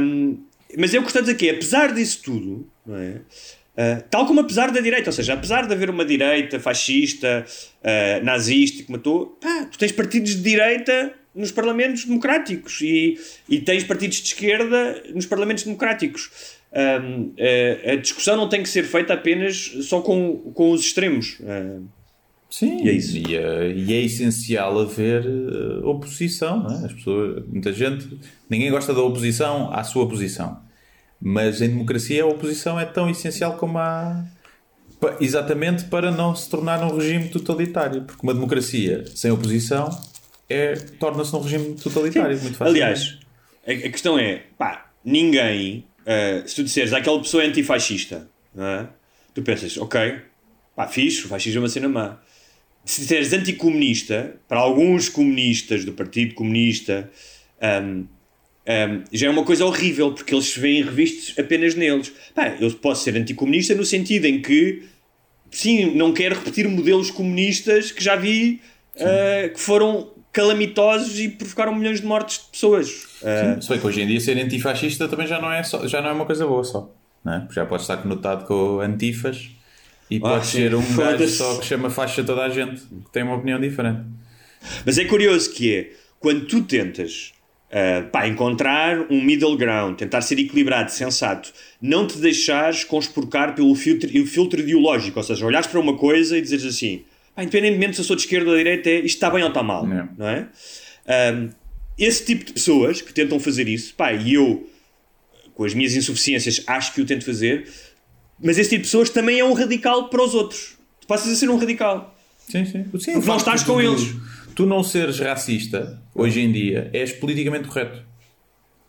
E: Um, mas eu gostava de dizer que, apesar disso tudo, não é? Uh, tal como apesar da direita, ou seja, apesar de haver uma direita fascista, uh, nazista que matou, pá, tu tens partidos de direita nos parlamentos democráticos e, e tens partidos de esquerda nos parlamentos democráticos. Um, uh, a discussão não tem que ser feita apenas só com, com os extremos.
D: Sim,
E: E é isso.
D: E é, e é essencial haver oposição, não é? As pessoas, muita gente, ninguém gosta da oposição à sua posição. Mas em democracia a oposição é tão essencial como a. Exatamente para não se tornar um regime totalitário. Porque uma democracia sem oposição é, torna-se um regime totalitário. Muito fácil.
E: Aliás, a, a questão é, pá, ninguém, ah, se tu disseres aquela pessoa é antifascista, não é? tu pensas, ok, pá, fixe, o fascismo é uma cena má. Se disseres anticomunista, para alguns comunistas do Partido Comunista, ahm, ahm, já é uma coisa horrível, porque eles se veem revistos apenas neles. Pá, eu posso ser anticomunista no sentido em que, sim, não quero repetir modelos comunistas que já vi ah, que foram calamitosos e provocaram milhões de mortes de pessoas. Ah,
D: Sim, se bem que hoje em dia ser antifascista também já não é, só, já não é uma coisa boa só. Não é? Porque já pode estar conotado com antifas e pode
E: sim,
D: ser um gajo só que chama faixa toda a gente que tem uma opinião diferente.
E: Mas é curioso que é, quando tu tentas ah, pá, encontrar um middle ground, tentar ser equilibrado, sensato, não te deixares conspurcar pelo filtro, o filtro ideológico, ou seja, olhares para uma coisa e dizeres assim, pá, independentemente se eu sou de esquerda ou de direita, é, isto está bem ou está mal,
D: É.
E: não é? Ah, esse tipo de pessoas que tentam fazer isso, pá, e eu, com as minhas insuficiências, acho que o tento fazer, mas esse tipo de pessoas também é um radical para os outros. Tu passas a ser um radical.
D: Sim, sim. sim
E: Porque
D: o
E: não estás com eles.
D: Tu não seres racista, hoje em dia, és politicamente correto.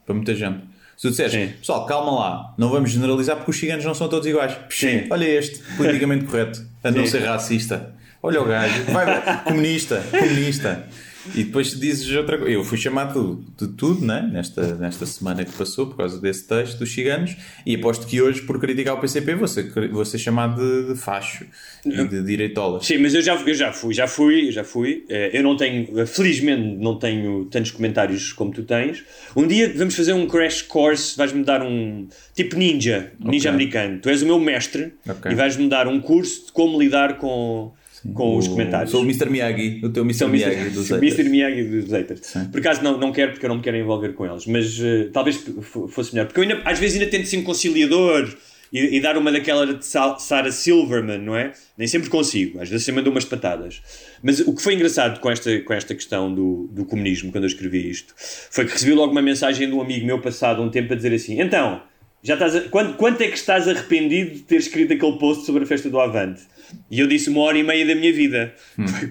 D: Para muita gente. Se tu disseres,
E: Sim.
D: pessoal, calma lá, não vamos generalizar porque os ciganos não são todos iguais.
E: Sim.
D: Olha este, politicamente correto, a não
E: Sim.
D: ser racista. Olha o gajo, vai, comunista, comunista. E depois dizes outra coisa. Eu fui chamado de tudo, né? Nesta, nesta semana que passou, por causa desse texto dos ciganos, e aposto que hoje, por criticar o PCP, vou ser, vou ser chamado de, de facho e de direitolas.
E: Sim, mas eu já, eu já fui, já fui, já fui. Eh, Eu não tenho, felizmente, não tenho tantos comentários como tu tens. Um dia vamos fazer um crash course, vais-me dar um tipo ninja, ninja
D: Ok.
E: americano. Tu és o meu mestre
D: Ok.
E: e vais-me dar um curso de como lidar com, com os
D: O-
E: comentários.
D: Sou o Mr. Miyagi, o teu Mr. Miyagi dos
E: Mr.
D: haters.
E: Miyagi dos haters. Por acaso não, não quero porque eu não me quero envolver com eles, mas eh, talvez fosse melhor. Porque eu ainda, às vezes ainda tento ser um conciliador e, e dar uma daquela de Sa- Sarah Silverman, não é? Nem sempre consigo, às vezes sempre mando umas patadas. Mas o que foi engraçado com esta, com esta questão do, do comunismo, quando eu escrevi isto, foi que recebi logo uma mensagem de um amigo meu passado um tempo a dizer assim: então. Já estás a- quanto, quanto é que estás arrependido de ter escrito aquele post sobre a festa do Avante? E eu disse uma hora e meia da minha vida.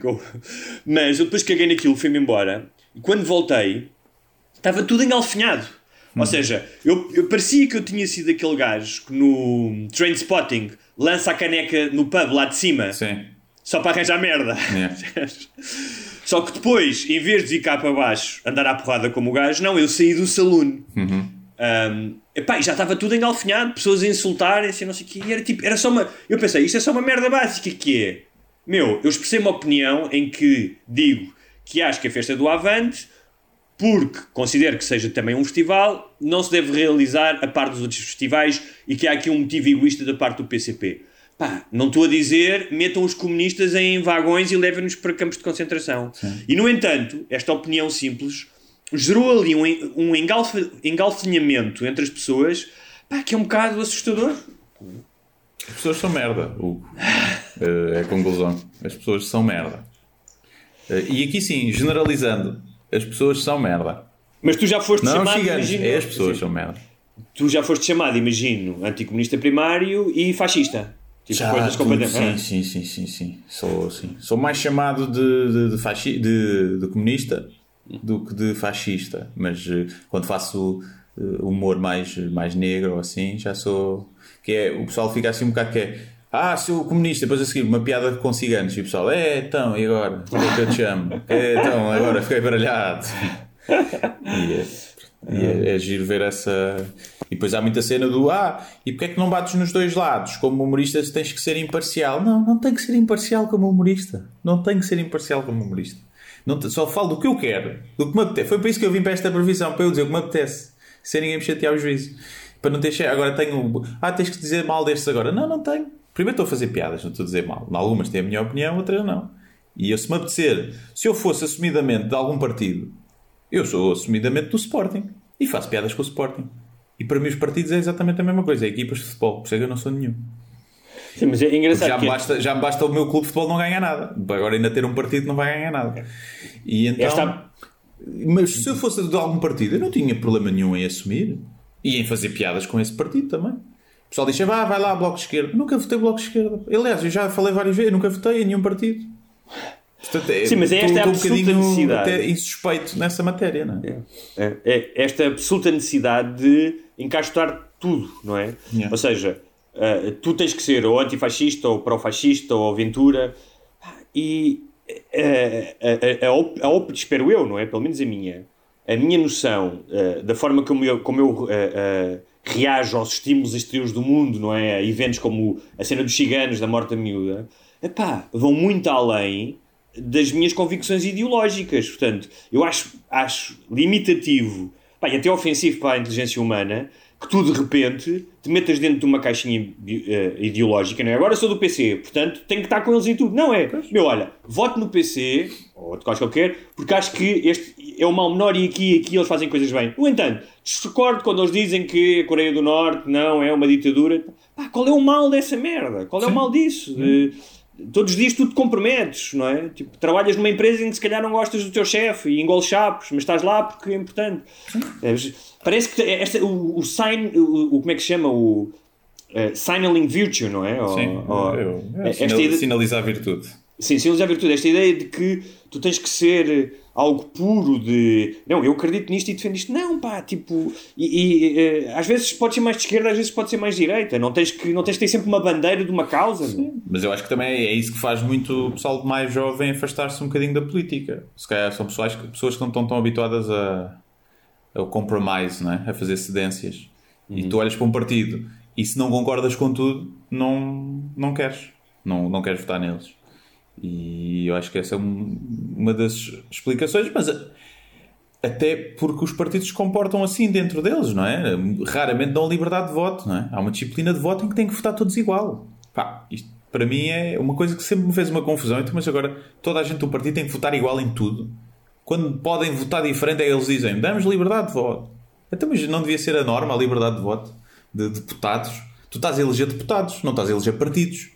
E: Com- Mas eu depois caguei naquilo, fui-me embora. E quando voltei, estava tudo engalfinhado. Ou seja, eu, eu parecia que eu tinha sido aquele gajo que no train spotting lança a caneca no pub lá de cima
D: Sim.
E: só para arranjar merda.
D: Yeah.
E: Só que depois, em vez de ir cá para baixo andar à porrada como o gajo, não, eu saí do saloon. Um, epá, já estava tudo engalfinhado, pessoas a insultarem, assim, não sei o quê. E era tipo, era só uma. Eu pensei, isto é só uma merda básica que é. Meu, eu expressei uma opinião em que digo que acho que a festa do Avante porque considero que seja também um festival, não se deve realizar a parte dos outros festivais e que há aqui um motivo egoísta da parte do PCP. Pá, não estou a dizer metam os comunistas em vagões e levem-nos para campos de concentração. Sim. E, no entanto, esta opinião simples gerou ali um, um engalf, engalfinhamento entre as pessoas pá, que é um bocado assustador.
D: As pessoas são merda, Hugo. É a conclusão. As pessoas são merda. Eh, e aqui sim, generalizando, as pessoas são merda.
E: Mas tu já foste
D: não,
E: chamado.
D: Gigantes, imagino, é as pessoas sim. são merda.
E: Tu já foste chamado, imagino, anticomunista primário e fascista.
D: Tipo, Já, coisas completamente. Sim, sim, sim, sim, sim. Sou, sim. Sou mais chamado de, de, de, fasci... de, de comunista do que de fascista. Mas uh, quando faço uh, humor mais, mais negro ou assim, já sou. Que é, o pessoal fica assim um bocado que é. Ah, sou comunista, depois a seguir uma piada com ciganos e o pessoal, é então, e agora? O que é que eu te chamo? É então, agora fiquei baralhado. E é, e é, é giro ver essa. E depois há muita cena do ah, e porque é que não bates nos dois lados? Como humorista tens que ser imparcial. Não, não tem que ser imparcial como humorista. Não tem que ser imparcial como humorista. Não, só falo do que eu quero, do que me apetece. Foi para isso que eu vim para esta previsão, para eu dizer o que me apetece, sem ninguém me chatear o juízo. Para não ter Agora tenho. Ah, tens que dizer mal destes agora. Não, não tenho. Primeiro estou a fazer piadas, não estou a dizer mal. Algumas têm a minha opinião, outras não. E eu, se me apetecer, se eu fosse assumidamente de algum partido, eu sou assumidamente do Sporting e faço piadas com o Sporting. E para mim os partidos é exatamente a mesma coisa, é equipas de futebol, por isso é que eu não sou nenhum.
E: Sim, mas é engraçado.
D: Já, me basta, já me basta o meu clube de futebol não ganhar nada. Agora ainda ter um partido não vai ganhar nada. E então. Esta... Mas se eu fosse de algum partido, eu não tinha problema nenhum em assumir e em fazer piadas com esse partido também. O pessoal diz: ah, vai lá, Bloco de Esquerda. nunca votei Bloco de Esquerda. Aliás, eu já falei várias vezes, nunca votei em nenhum partido.
E: Portanto, é, Sim, mas é esta um absoluta necessidade.
D: Até insuspeito nessa matéria, não é?
E: É, é? esta absoluta necessidade de encaixotar tudo, não é? Yeah. Ou seja, uh, tu tens que ser ou antifascista, ou pró-fascista, ou aventura, e uh, a, a, a, a, espero eu, não é? Pelo menos a minha, a minha noção uh, da forma como eu, como eu reajo aos estímulos exteriores do mundo, não é? A eventos como a cena dos ciganos, da morte da miúda, epá, vão muito além das minhas convicções ideológicas. Portanto, eu acho, acho limitativo e até ofensivo para a inteligência humana que tu de repente te metas dentro de uma caixinha uh, ideológica, não é? Agora sou do PC, portanto tenho que estar com eles em tudo. Não é? Meu, olha, voto no PC, ou de qualquer, porque acho que este é o mal menor e aqui aqui eles fazem coisas bem. No entanto, discordo quando eles dizem que a Coreia do Norte não é uma ditadura. Pá, qual é o mal dessa merda? Qual é Sim. o mal disso? De, todos os dias tu te comprometes, não é? Tipo, trabalhas numa empresa em que se calhar não gostas do teu chefe e engoles chapos, mas estás lá porque é importante. É, parece que esta, o, o sign, o, o, como é que se chama? O uh, signaling virtue, não é?
D: Ou, Sim, ou, eu, eu, esta sinal, ideia, sinalizar virtude.
E: Sim, sinalizar virtude. Esta ideia de que tu tens que ser algo puro de não, eu acredito nisto e defendo isto. Não, pá, tipo, e, e uh, às vezes pode ser mais de esquerda, às vezes pode ser mais de direita. Não tens que, não tens que ter sempre uma bandeira de uma causa. Sim,
D: mas eu acho que também é isso que faz muito o pessoal mais jovem afastar-se um bocadinho da política. Se calhar são pessoas, pessoas que não estão tão habituadas a, ao compromise, não é? a fazer cedências. Uhum. E tu olhas para um partido e se não concordas com tudo, não, não queres. Não, não queres votar neles. E eu acho que essa é uma das explicações, mas até porque os partidos se comportam assim dentro deles, não é? Raramente dão liberdade de voto, não é? Há uma disciplina de voto em que têm que votar todos igual. Pá, isto para mim é uma coisa que sempre me fez uma confusão. Então, mas agora toda a gente do partido tem que votar igual em tudo. Quando podem votar diferente, é eles dizem damos liberdade de voto. Então, mas não devia ser a norma a liberdade de voto de deputados? Tu estás a eleger deputados, não estás a eleger partidos.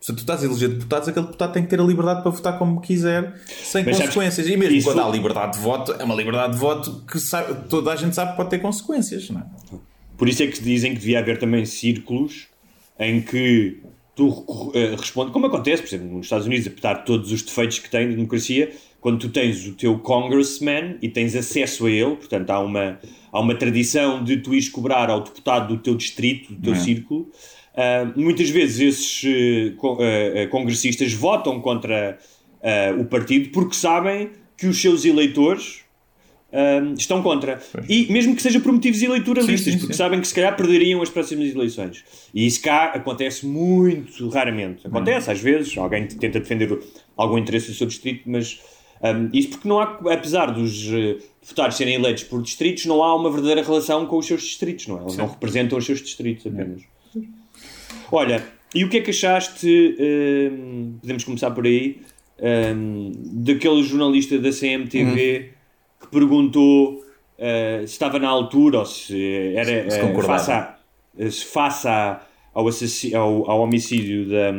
D: Se tu estás a eleger deputados, aquele deputado tem que ter a liberdade para votar como quiser, sem Mas consequências. E mesmo quando há liberdade de voto, é uma liberdade de voto que sabe, toda a gente sabe que pode ter consequências. Não é?
E: Por isso é que dizem que devia haver também círculos em que tu uh, respondes, como acontece, por exemplo, nos Estados Unidos, apesar de todos os defeitos que tem de democracia, quando tu tens o teu congressman e tens acesso a ele, portanto há uma, há uma tradição de tu ires cobrar ao deputado do teu distrito, do teu é. círculo, Uh, muitas vezes esses uh, congressistas votam contra o partido porque sabem que os seus eleitores estão contra. E mesmo que seja por motivos eleitoralistas, sim, sim, porque sim. sabem que se calhar perderiam as próximas eleições. E isso cá acontece muito raramente. Acontece, às vezes, alguém tenta defender algum interesse do seu distrito, mas Um, isto porque não há, apesar dos deputados serem eleitos por distritos, não há uma verdadeira relação com os seus distritos, não é? Eles Sim. não representam os seus distritos apenas. Sim. Olha, e o que é que achaste? Um, podemos começar por aí. Um, daquele jornalista da CMTV uhum. que perguntou uh, se estava na altura ou se era se uh, face, a, se face a, ao, ao, ao, homicídio da,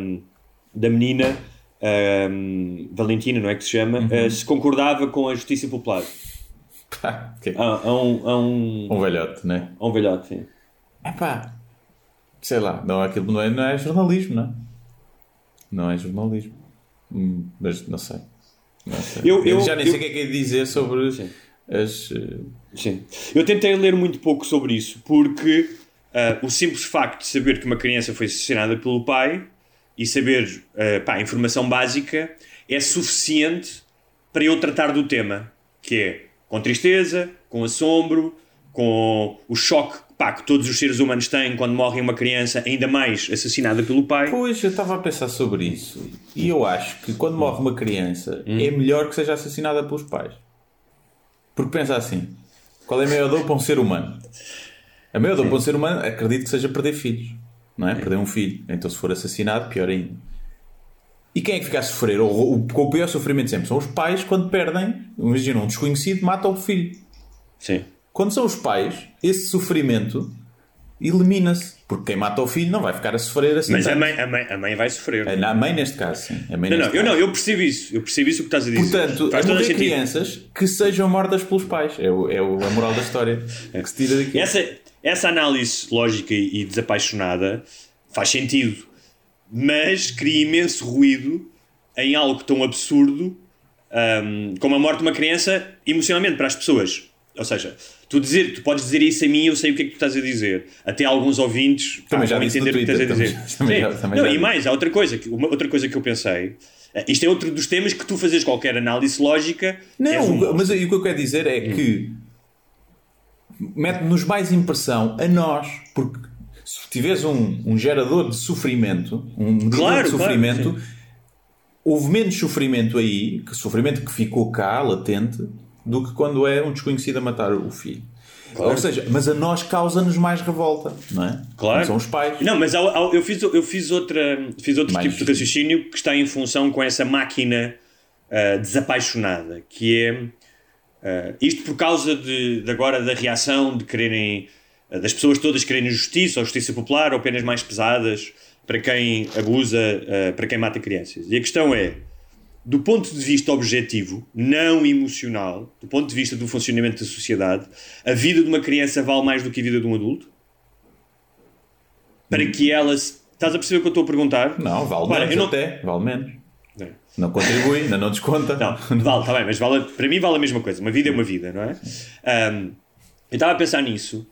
E: da menina um, Valentina, não é que se chama, uhum. uh, se concordava com a justiça popular.
D: okay.
E: a, a, um, a um.
D: Um velhote, né?
E: A um velhote, sim.
D: É pá, sei lá, não, aquilo não é, não é jornalismo, não é? Não é jornalismo. Hum, mas não sei. Não sei. Eu, eu, eu, já nem eu, sei o que é que é dizer sobre sim. as. Uh...
E: Sim. Eu tentei ler muito pouco sobre isso porque uh, o simples facto de saber que uma criança foi assassinada pelo pai e saber uh, pá, informação básica é suficiente para eu tratar do tema, que é com tristeza, com assombro, com o choque pá, que todos os seres humanos têm quando morre uma criança, ainda mais assassinada pelo pai.
D: Pois, eu estava a pensar sobre isso. E eu acho que quando morre uma criança, hum. é melhor que seja assassinada pelos pais. Porque pensa assim: qual é a maior dor para um ser humano? A maior dor para um ser humano, acredito que seja perder filhos não é? Perder um filho. Então, se for assassinado, pior ainda. E quem é que fica a sofrer? O, o, o pior sofrimento sempre são os pais quando perdem. Imagina, um desconhecido mata o filho.
E: Sim.
D: Quando são os pais, esse sofrimento elimina-se. Porque quem mata o filho não vai ficar a sofrer assim.
E: Mas a mãe, a, mãe, a mãe vai sofrer.
D: A, a mãe, neste caso, sim. A mãe
E: não,
D: não,
E: eu não, eu percebo isso. Eu percebo isso o que estás a dizer.
D: Portanto, Faz a morrer crianças que sejam mortas pelos pais. É, o, é a moral da história é. que se tira daqui.
E: Essa, essa análise lógica e desapaixonada faz sentido, mas cria imenso ruído em algo tão absurdo um, como a morte de uma criança emocionalmente para as pessoas. Ou seja, tu, dizer, tu podes dizer isso a mim eu sei o que é que tu estás a dizer. Até alguns ouvintes
D: também já entender o que estás a dizer. Também,
E: também, também Não, e mais, há outra coisa, uma, outra coisa que eu pensei. Eh, isto é outro dos temas que tu fazes qualquer análise lógica.
D: Não, um... mas o que eu quero dizer é que mete-nos mais impressão a nós, porque se tiveres um, um gerador de sofrimento, um claro, de sofrimento, claro, houve menos sofrimento aí, que sofrimento que ficou cá, latente, do que quando é um desconhecido a matar o filho. Claro. Ou seja, mas a nós causa-nos mais revolta, não é?
E: Claro.
D: são os pais.
E: Não, mas eu fiz, eu fiz, outra, fiz outro mais tipo de raciocínio que está em função com essa máquina uh, desapaixonada, que é uh, isto por causa de, de, agora da reação de quererem eh, das pessoas todas quererem justiça ou justiça popular ou penas mais pesadas para quem abusa, uh, para quem mata crianças. E a questão é, do ponto de vista objetivo, não emocional, do ponto de vista do funcionamento da sociedade, a vida de uma criança vale mais do que a vida de um adulto? Para que ela. Estás a perceber o que eu estou a perguntar?
D: Não, vale menos não... até, vale menos. Não. contribui, ainda não desconta.
E: Não, vale, está bem, mas vale, para mim vale a mesma coisa. Uma vida é uma vida, não é? Um, eu estava a pensar nisso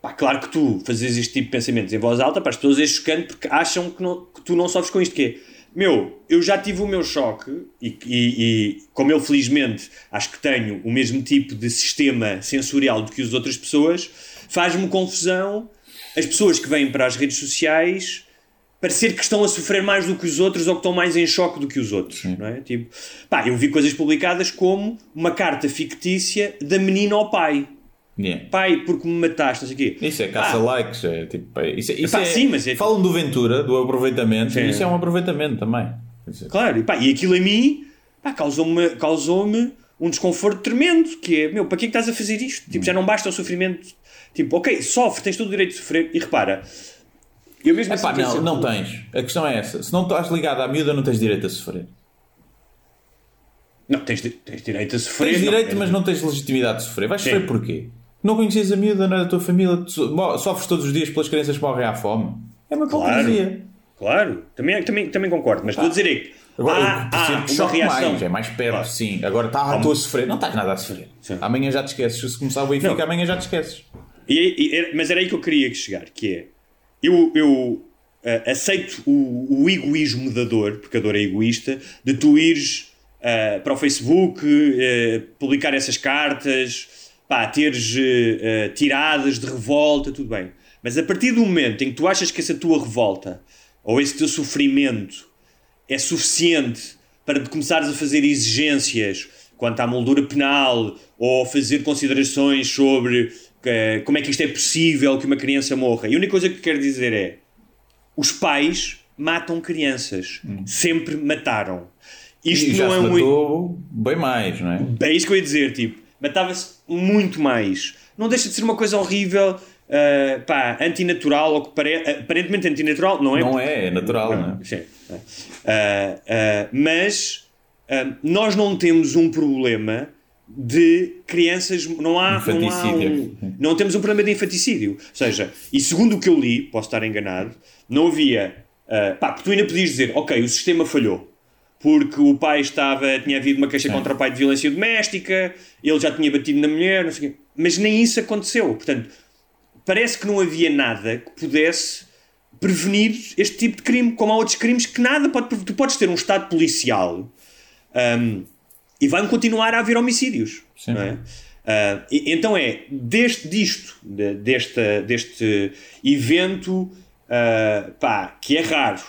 E: Pá, claro que tu fazes este tipo de pensamentos em voz alta para as pessoas é chocante porque acham que, não, que tu não sofres com isto que é. Meu, eu já tive o meu choque e, e, e, como eu felizmente acho que tenho o mesmo tipo de sistema sensorial do que as outras pessoas, faz-me confusão as pessoas que vêm para as redes sociais parecer que estão a sofrer mais do que os outros ou que estão mais em choque do que os outros, Sim. não é? Tipo, pá, eu vi coisas publicadas como uma carta fictícia da menina ao pai Yeah. Pai, porque me mataste, não sei o quê.
D: Isso é caça-likes. É, tipo, é, isso, é, isso é, sim, mas é... Falam do Ventura, do aproveitamento, sim. isso é um aproveitamento também.
E: Claro, e, pá, e aquilo a mim causou-me causou um desconforto tremendo. Que é, meu, para que é que estás a fazer isto? Tipo, já não basta o sofrimento. Tipo, ok, sofre, tens todo o direito de sofrer. E repara, eu mesmo
D: Epá, assim, não, não tens. A questão é essa. Se não estás ligado à miúda, não tens direito a sofrer.
E: Não, tens, tens direito a sofrer.
D: Tens direito, não, mas não tens legitimidade de sofrer. Vais sofrer porquê? Não conheces a miúda, não é da tua família, sofres todos os dias pelas crianças que morrem à fome. É uma hipocrisia.
E: Claro, claro. Também, também, também concordo, mas estou a dizer é que Agora, há, há uma reação.
D: Mais, é mais perto, claro. sim. Agora está a tua a sofrer. Não estás nada a sofrer. Sim. Amanhã já te esqueces. Se começar o Benfica, amanhã já te esqueces.
E: E, e, mas era aí que eu queria chegar, que é... Eu, eu uh, aceito o, o, egoísmo da dor, porque a dor é egoísta, de tu ires uh, para o Facebook, uh, publicar essas cartas pá, teres tiradas de revolta, tudo bem. Mas a partir do momento em que tu achas que essa tua revolta ou esse teu sofrimento é suficiente para começares a fazer exigências quanto à moldura penal ou fazer considerações sobre eh, como é que isto é possível que uma criança morra. E a única coisa que quero dizer é: os pais matam crianças. Sempre mataram. Isto
D: e já
E: não é um.
D: matou bem mais, não é?
E: É isso que eu ia dizer, tipo, matava-se muito mais. Não deixa de ser uma coisa horrível, uh, pá, antinatural, ou que pare... aparentemente antinatural, não é?
D: Não é, é natural, não é?
E: Sim. Uh, uh, mas nós não temos um problema de crianças, não há, não, há um, não temos um problema de infanticídio. Ou seja, e segundo o que eu li, posso estar enganado, não havia, uh, pá, porque tu ainda podias dizer, ok, o sistema falhou, porque o pai estava, tinha havido uma queixa contra o pai de violência doméstica, ele já tinha batido na mulher, não sei o quê. Mas nem isso aconteceu. Portanto, parece que não havia nada que pudesse prevenir este tipo de crime, como há outros crimes que nada pode. Tu podes ter um Estado policial um, e vai continuar a haver homicídios.
D: Sim.
E: Não é? Uh, e, então é deste, disto, de, deste, deste evento, uh, pá, que é raro,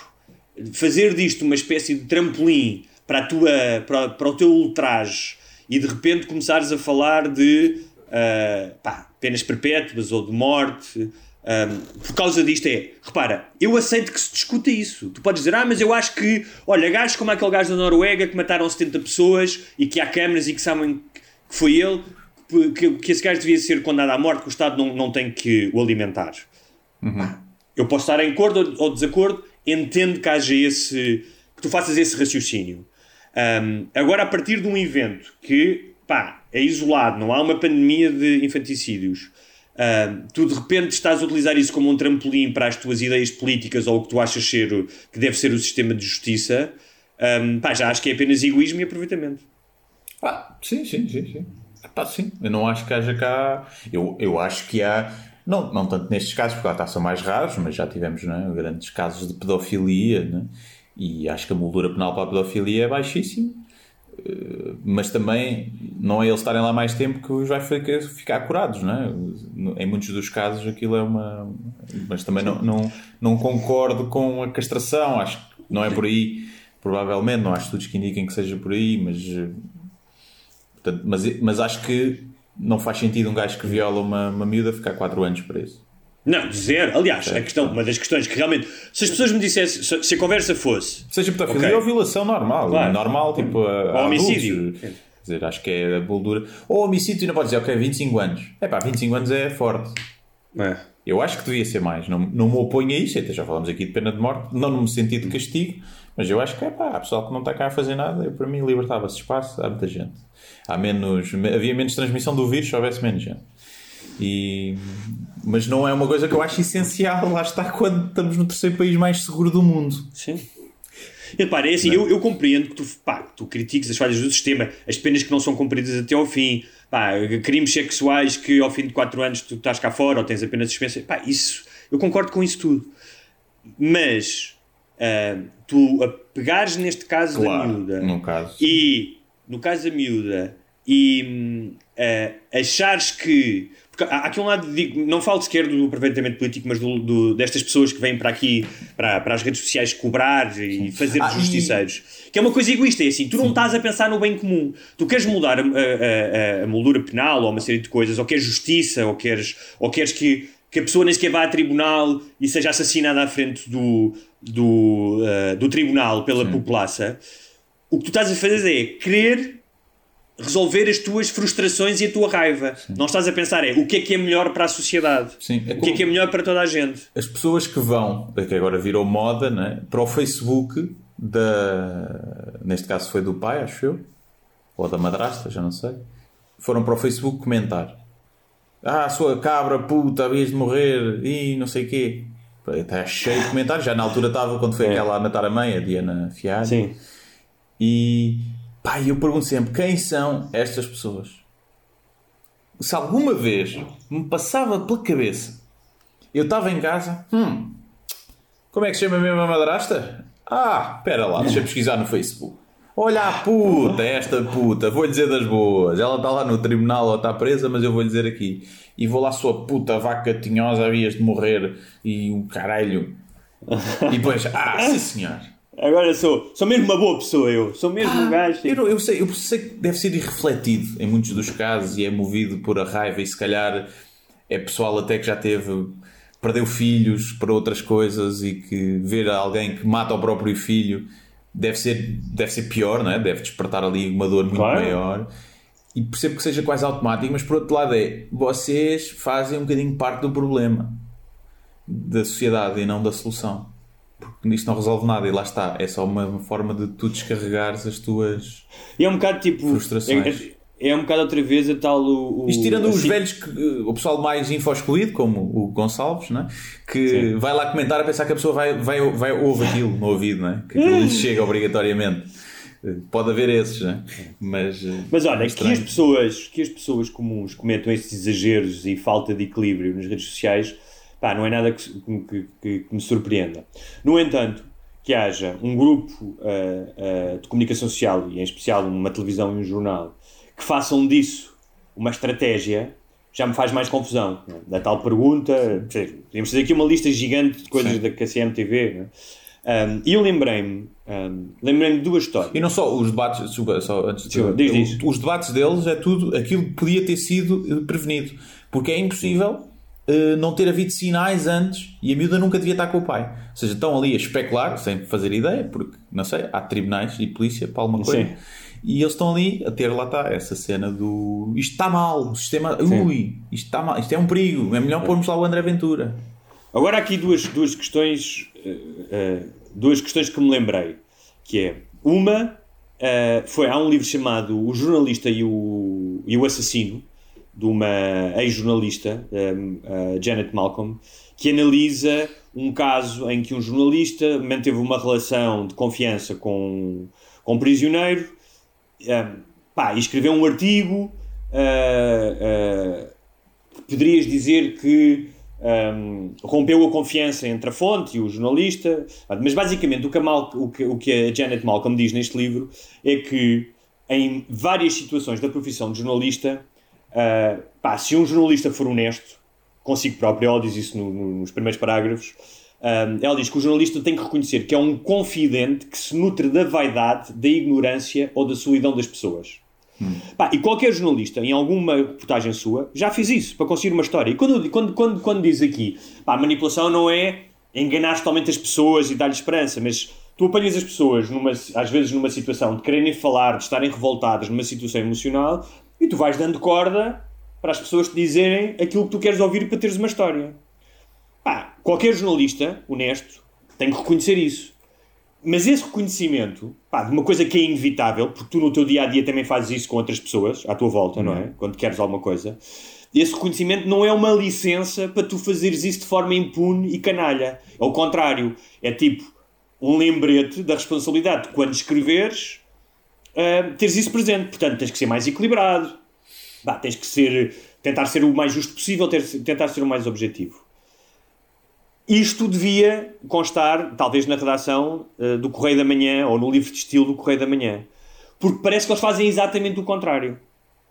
E: fazer disto uma espécie de trampolim para, a tua, para, para o teu ultraje e de repente começares a falar de uh, pá, penas perpétuas ou de morte. Um, por causa disto é, repara, eu aceito que se discuta isso. Tu podes dizer, ah, mas eu acho que, olha, gajos como aquele gajo da Noruega que mataram 70 pessoas e que há câmaras e que sabem que foi ele, que, que esse gajo devia ser condenado à morte, que o Estado não, não tem que o alimentar.
D: Uhum.
E: Eu posso estar em acordo ou desacordo, entendo que haja esse, que tu faças esse raciocínio. Um, agora, a partir de um evento que, pá, é isolado, não há uma pandemia de infanticídios, Uh, tu de repente estás a utilizar isso como um trampolim para as tuas ideias políticas ou o que tu achas ser que deve ser o sistema de justiça, um, pá, já acho que é apenas egoísmo e aproveitamento.
D: Ah, sim, sim, sim, sim. Sim. Eu não acho que haja cá. Eu, eu acho que há. Não, não tanto nestes casos, porque lá são mais raros, mas já tivemos é? grandes casos de pedofilia, né? e acho que a moldura penal para a pedofilia é baixíssima. Uh, mas também não é eles estarem lá mais tempo que os vai ficar, ficar curados, não é? Em muitos dos casos aquilo é uma. Mas também não, não, não concordo com a castração, acho que não é por aí, provavelmente, não há estudos que indiquem que seja por aí, mas. Portanto, mas, mas acho que não faz sentido um gajo que viola uma, uma miúda ficar 4 anos preso.
E: Não, dizer, aliás, a questão, uma das questões que realmente, se as pessoas me dissessem, se a conversa fosse.
D: Seja pedofilia okay. ou violação normal,
E: claro.
D: normal, tipo.
E: Ou homicídio.
D: Quer dizer, acho que é a boldura. Ou homicídio, não pode dizer, ok, 25 anos. É pá, 25 anos é forte.
E: É.
D: Eu acho que devia ser mais. Não, não me oponho a isso, até já falamos aqui de pena de morte, não no sentido de castigo, mas eu acho que é pá, há pessoal que não está cá a fazer nada, eu, para mim libertava-se espaço, há muita gente. Há menos, havia menos transmissão do vírus se houvesse menos gente. E, mas não é uma coisa que eu acho essencial, lá está, quando estamos no terceiro país mais seguro do mundo.
E: Sim. E repara, é assim, eu, eu, compreendo que tu, pá, tu critiques as falhas do sistema, as penas que não são cumpridas até ao fim, pá, crimes sexuais que ao fim de 4 anos tu estás cá fora ou tens apenas suspensa, pá, isso, eu concordo com isso tudo. Mas uh, tu a pegares neste caso
D: claro,
E: da miúda
D: no caso.
E: e no caso da miúda e uh, achares que há aqui um lado, digo, não falo sequer do aproveitamento político, mas do, do, destas pessoas que vêm para aqui, para, para as redes sociais, cobrar e fazer ah, justiceiros. E... Que é uma coisa egoísta, é assim, tu não estás a pensar no bem comum. Tu queres mudar a, a, a, a, moldura penal ou uma série de coisas, ou queres justiça, ou queres, ou queres que, que a pessoa nem sequer vá a tribunal e seja assassinada à frente do, do, uh, do tribunal pela Sim. população. O que tu estás a fazer é querer resolver as tuas frustrações e a tua raiva. Sim. Não estás a pensar é o que é que é melhor para a sociedade,
D: Sim,
E: é o que é que é melhor para toda a gente.
D: As pessoas que vão, que agora virou moda, né, para o Facebook da, neste caso foi do pai, acho eu, ou da madrasta, já não sei, foram para o Facebook comentar. Ah, sua cabra puta, havias de morrer e não sei o quê. Está cheio de comentários. Já na altura estava quando foi é. aquela a matar a mãe, a Diana Fialho.
E: Sim.
D: E Pá, eu pergunto sempre quem são estas pessoas. Se alguma vez me passava pela cabeça, eu estava em casa, hum, como é que se chama mesmo a madrasta? Ah, espera lá, deixa eu pesquisar no Facebook. Olha a puta, esta puta, vou-lhe dizer das boas. Ela está lá no tribunal ou está presa, mas eu vou-lhe dizer aqui. E vou lá, sua puta vaca tinhosa, havias de morrer e o caralho. E depois, ah, sim senhor.
E: Agora sou, sou mesmo uma boa pessoa, eu. Sou mesmo um gajo.
D: Eu, eu sei, eu sei que deve ser irrefletido em muitos dos casos e é movido por a raiva e se calhar é pessoal até que já teve perdeu filhos para outras coisas e que ver alguém que mata o próprio filho deve ser, deve ser pior, não é? deve despertar ali uma dor muito
E: Claro.
D: maior. E percebo que seja quase automático, mas por outro lado é vocês fazem um bocadinho parte do problema da sociedade e não da solução. Porque isto não resolve nada e lá está. É só uma forma de tu descarregares as tuas.
E: E é um bocado tipo.
D: Frustrações.
E: É, é um bocado outra vez a tal. O, o-
D: Isto tirando os
E: assim-
D: velhos, que, o pessoal mais info-excluído, como o Gonçalves, né? que vai lá comentar a pensar que a pessoa vai, vai, vai ouve aquilo no ouvido, né? que aquilo lhes chega obrigatoriamente. Pode haver esses, né? mas.
E: Mas olha,
D: é
E: que as, pessoas, que as pessoas comuns cometam esses exageros e falta de equilíbrio nas redes sociais, pá, não é nada que, que- que- que me surpreenda. No entanto, que haja um grupo ah, ah, de comunicação social, e em especial uma televisão e um jornal, que façam disso uma estratégia, já me faz mais confusão. não é? Da tal pergunta, podemos fazer aqui uma lista gigante de coisas da KCMTV. não é? Um, E eu lembrei-me, um, lembrei-me de duas histórias.
D: E não só os debates, desculpa, só antes de,
E: diz, diz.
D: os debates deles é tudo aquilo que podia ter sido prevenido, porque é impossível eh, não ter havido sinais antes e a miúda nunca devia estar com o pai. Ou seja, estão ali a especular, sem fazer ideia, porque não sei, há tribunais e polícia para alguma coisa.
E: Sim.
D: E eles estão ali a ter lá está essa cena do isto está mal, o sistema, ui, isto está mal, isto é um perigo, é melhor pormos lá o André Ventura.
E: Agora há aqui duas, duas questões eh, eh, duas questões que me lembrei que é uma foi há um livro chamado O Jornalista e o, e o Assassino de uma ex-jornalista Janet Malcolm que analisa um caso em que um jornalista manteve uma relação de confiança com, com um prisioneiro pá, e escreveu um artigo eh, eh, poderias dizer que hum, rompeu a confiança entre a fonte e o jornalista, mas basicamente o que, a Mal- o que- o que a Janet Malcolm diz neste livro é que em várias situações da profissão de jornalista, ah, pá, se um jornalista for honesto consigo próprio, ela diz isso no- no- nos primeiros parágrafos, hum, ela diz que o jornalista tem que reconhecer que é um confidente que se nutre da vaidade, da ignorância ou da solidão das pessoas. Pá, e qualquer jornalista, em alguma reportagem sua, já fez isso para conseguir uma história. E quando, quando, quando, quando diz aqui, pá, a manipulação não é enganar totalmente as pessoas e dar-lhes esperança, mas tu apanhas as pessoas, numa, às vezes numa situação de quererem falar, de estarem revoltadas, numa situação emocional, e tu vais dando corda para as pessoas te dizerem aquilo que tu queres ouvir para teres uma história. Pá, qualquer jornalista honesto tem que reconhecer isso. Mas esse reconhecimento, pá, de uma coisa que é inevitável, porque tu no teu dia a dia também fazes isso com outras pessoas à tua volta, não é? Quando queres alguma coisa, esse reconhecimento não é uma licença para tu fazeres isso de forma impune e canalha. Ao contrário, é tipo um lembrete da responsabilidade de quando escreveres, ah, teres isso presente. Portanto, tens que ser mais equilibrado, Pá, tens que ser, tentar ser o mais justo possível, ter- tentar ser o mais objetivo. Isto devia constar, talvez, na redação eh, do Correio da Manhã ou no livro de estilo do Correio da Manhã. Porque parece que eles fazem exatamente o contrário.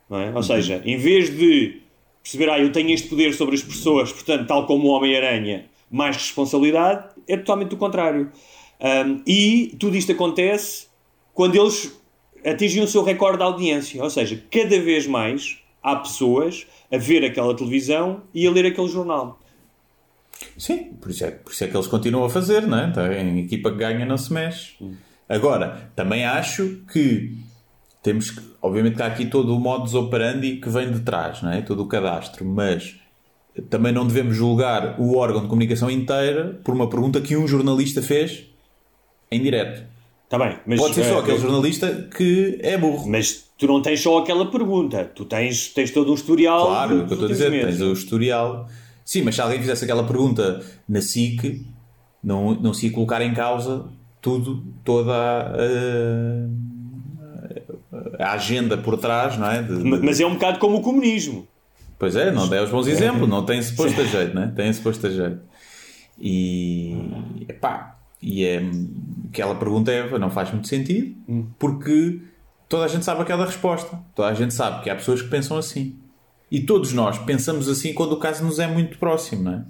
E: É? Ou seja, em vez de perceber, ah, eu tenho este poder sobre as pessoas, portanto, tal como o Homem-Aranha, mais responsabilidade, é totalmente o contrário. Ahm, e tudo isto acontece quando eles atingem o seu recorde de audiência. Ou seja, cada vez mais há pessoas a ver aquela televisão e a ler aquele jornal.
D: Sim, por isso, é, por isso é que eles continuam a fazer, não é? Então, em equipa que ganha não se mexe. Agora, também acho que temos que, obviamente que há aqui todo o modus operandi que vem de trás, não é? Todo o cadastro, mas também não devemos julgar o órgão de comunicação inteira por uma pergunta que um jornalista fez em direto.
E: Está bem, mas
D: Pode ser só
E: eh,
D: aquele jornalista que é burro.
E: Mas tu não tens só aquela pergunta, tu tens, tens todo um historial.
D: Claro, o
E: dos
D: que eu estou a dizer,
E: meses.
D: tens o historial. Sim, mas se alguém fizesse aquela pergunta na SIC, não, não se ia colocar em causa tudo, toda a, a- a agenda por trás, não é? De- de-
E: Ma- Mas é um bocado como o comunismo.
D: Pois é, não dá os bons exemplos, não tem-se posto a jeito, não é? Tem-se posto a jeito. E, epá, e é, aquela pergunta é, não faz muito sentido, porque toda a gente sabe aquela resposta. Toda a gente sabe que há pessoas que pensam assim. E todos nós pensamos assim quando o caso nos é muito próximo, não é?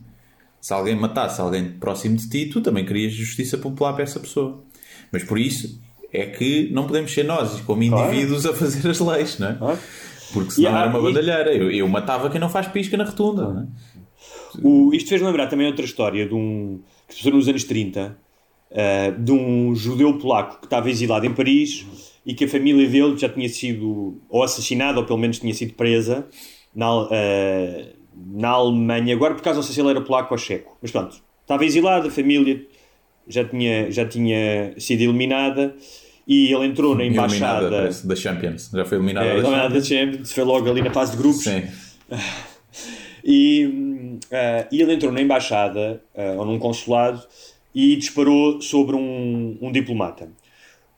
D: Se alguém matasse alguém próximo de ti, tu também querias justiça popular para essa pessoa. Mas por isso é que não podemos ser nós, como indivíduos, a fazer as leis, não é? Porque senão
E: há-
D: era uma bandalheira. Eu, eu matava quem não faz pisca na rotunda, não é?
E: O, isto fez lembrar também outra história de um que se passou nos anos 30 eh, de um judeu polaco que estava exilado em Paris e que a família dele já tinha sido ou assassinada ou pelo menos tinha sido presa na, eh, na Alemanha. Agora, por causa não sei se ele era polaco ou checo, mas pronto, estava exilado, a família já tinha, já tinha sido eliminada e ele entrou na embaixada.
D: da Champions. Já foi eliminada
E: É,
D: da
E: eliminada da
D: Champions.
E: Champions, foi logo ali na fase de grupos.
D: Sim.
E: E, ah, e ele entrou na embaixada ah, ou num consulado e disparou sobre um, um diplomata.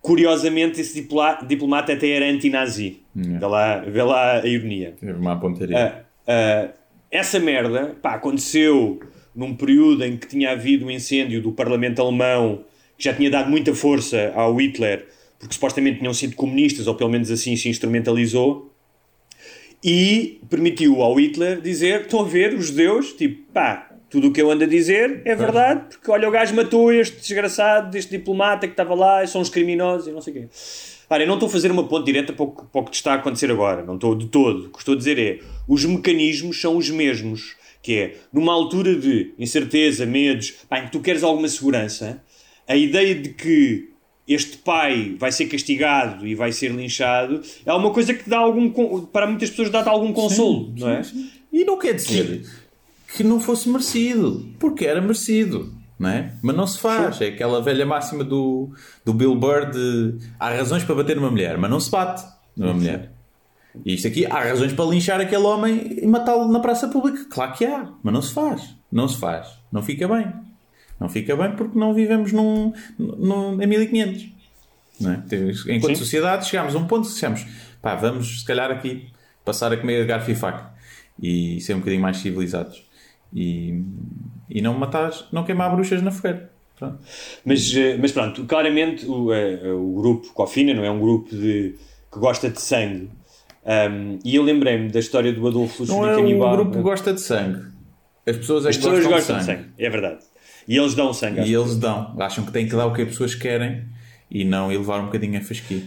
E: Curiosamente, esse diplomata até era anti-nazi. Vê, lá, vê lá a ironia.
D: Teve uma pontaria.
E: Ah, ah, essa merda pá, aconteceu num período em que tinha havido um incêndio do Parlamento Alemão que já tinha dado muita força ao Hitler, porque supostamente tinham sido comunistas, ou pelo menos assim se instrumentalizou e permitiu ao Hitler dizer: estão a ver, os judeus, tipo, pá, tudo o que eu ando a dizer é verdade, porque olha, o gajo matou este desgraçado, este diplomata que estava lá, são os criminosos e não sei o quê. Para, eu não estou a fazer uma ponte direta para o, que, para o que está a acontecer agora, não estou de todo. O que estou a dizer é: os mecanismos são os mesmos, que é numa altura de incerteza, medos, pá, em que tu queres alguma segurança, a ideia de que este pai vai ser castigado e vai ser linchado é uma coisa que dá algum para muitas pessoas dá algum consolo, não é?
D: E não quer dizer que não fosse merecido, porque era merecido, não é? Mas não se faz. É aquela velha máxima do, do Bill Burr de há razões para bater numa mulher, mas não se bate numa mulher. E isto aqui, há razões para linchar aquele homem e matá-lo na praça pública. Claro que há, mas não se faz. Não se faz. Não fica bem. Não fica bem porque não vivemos num, num, em 1500. Não é? Enquanto
E: Sim.
D: sociedade, chegámos a um ponto que dissemos pá, vamos se calhar aqui passar a comer garfo e faca e ser um bocadinho mais civilizados e, e não matar, não queimar bruxas na fogueira. Pronto.
E: Mas, eh, mas pronto, claramente o, eh, o grupo Cofina não é um grupo de, que gosta de sangue. Um, e eu lembrei-me da história do Adolfo
D: Não
E: Lúcio
D: é um grupo que gosta de sangue. As pessoas, é
E: As pessoas
D: gostam,
E: gostam de sangue, é verdade. E eles dão sangue.
D: E eles dão. Acham que têm que dar o que as pessoas querem e não elevar um bocadinho a fasquia.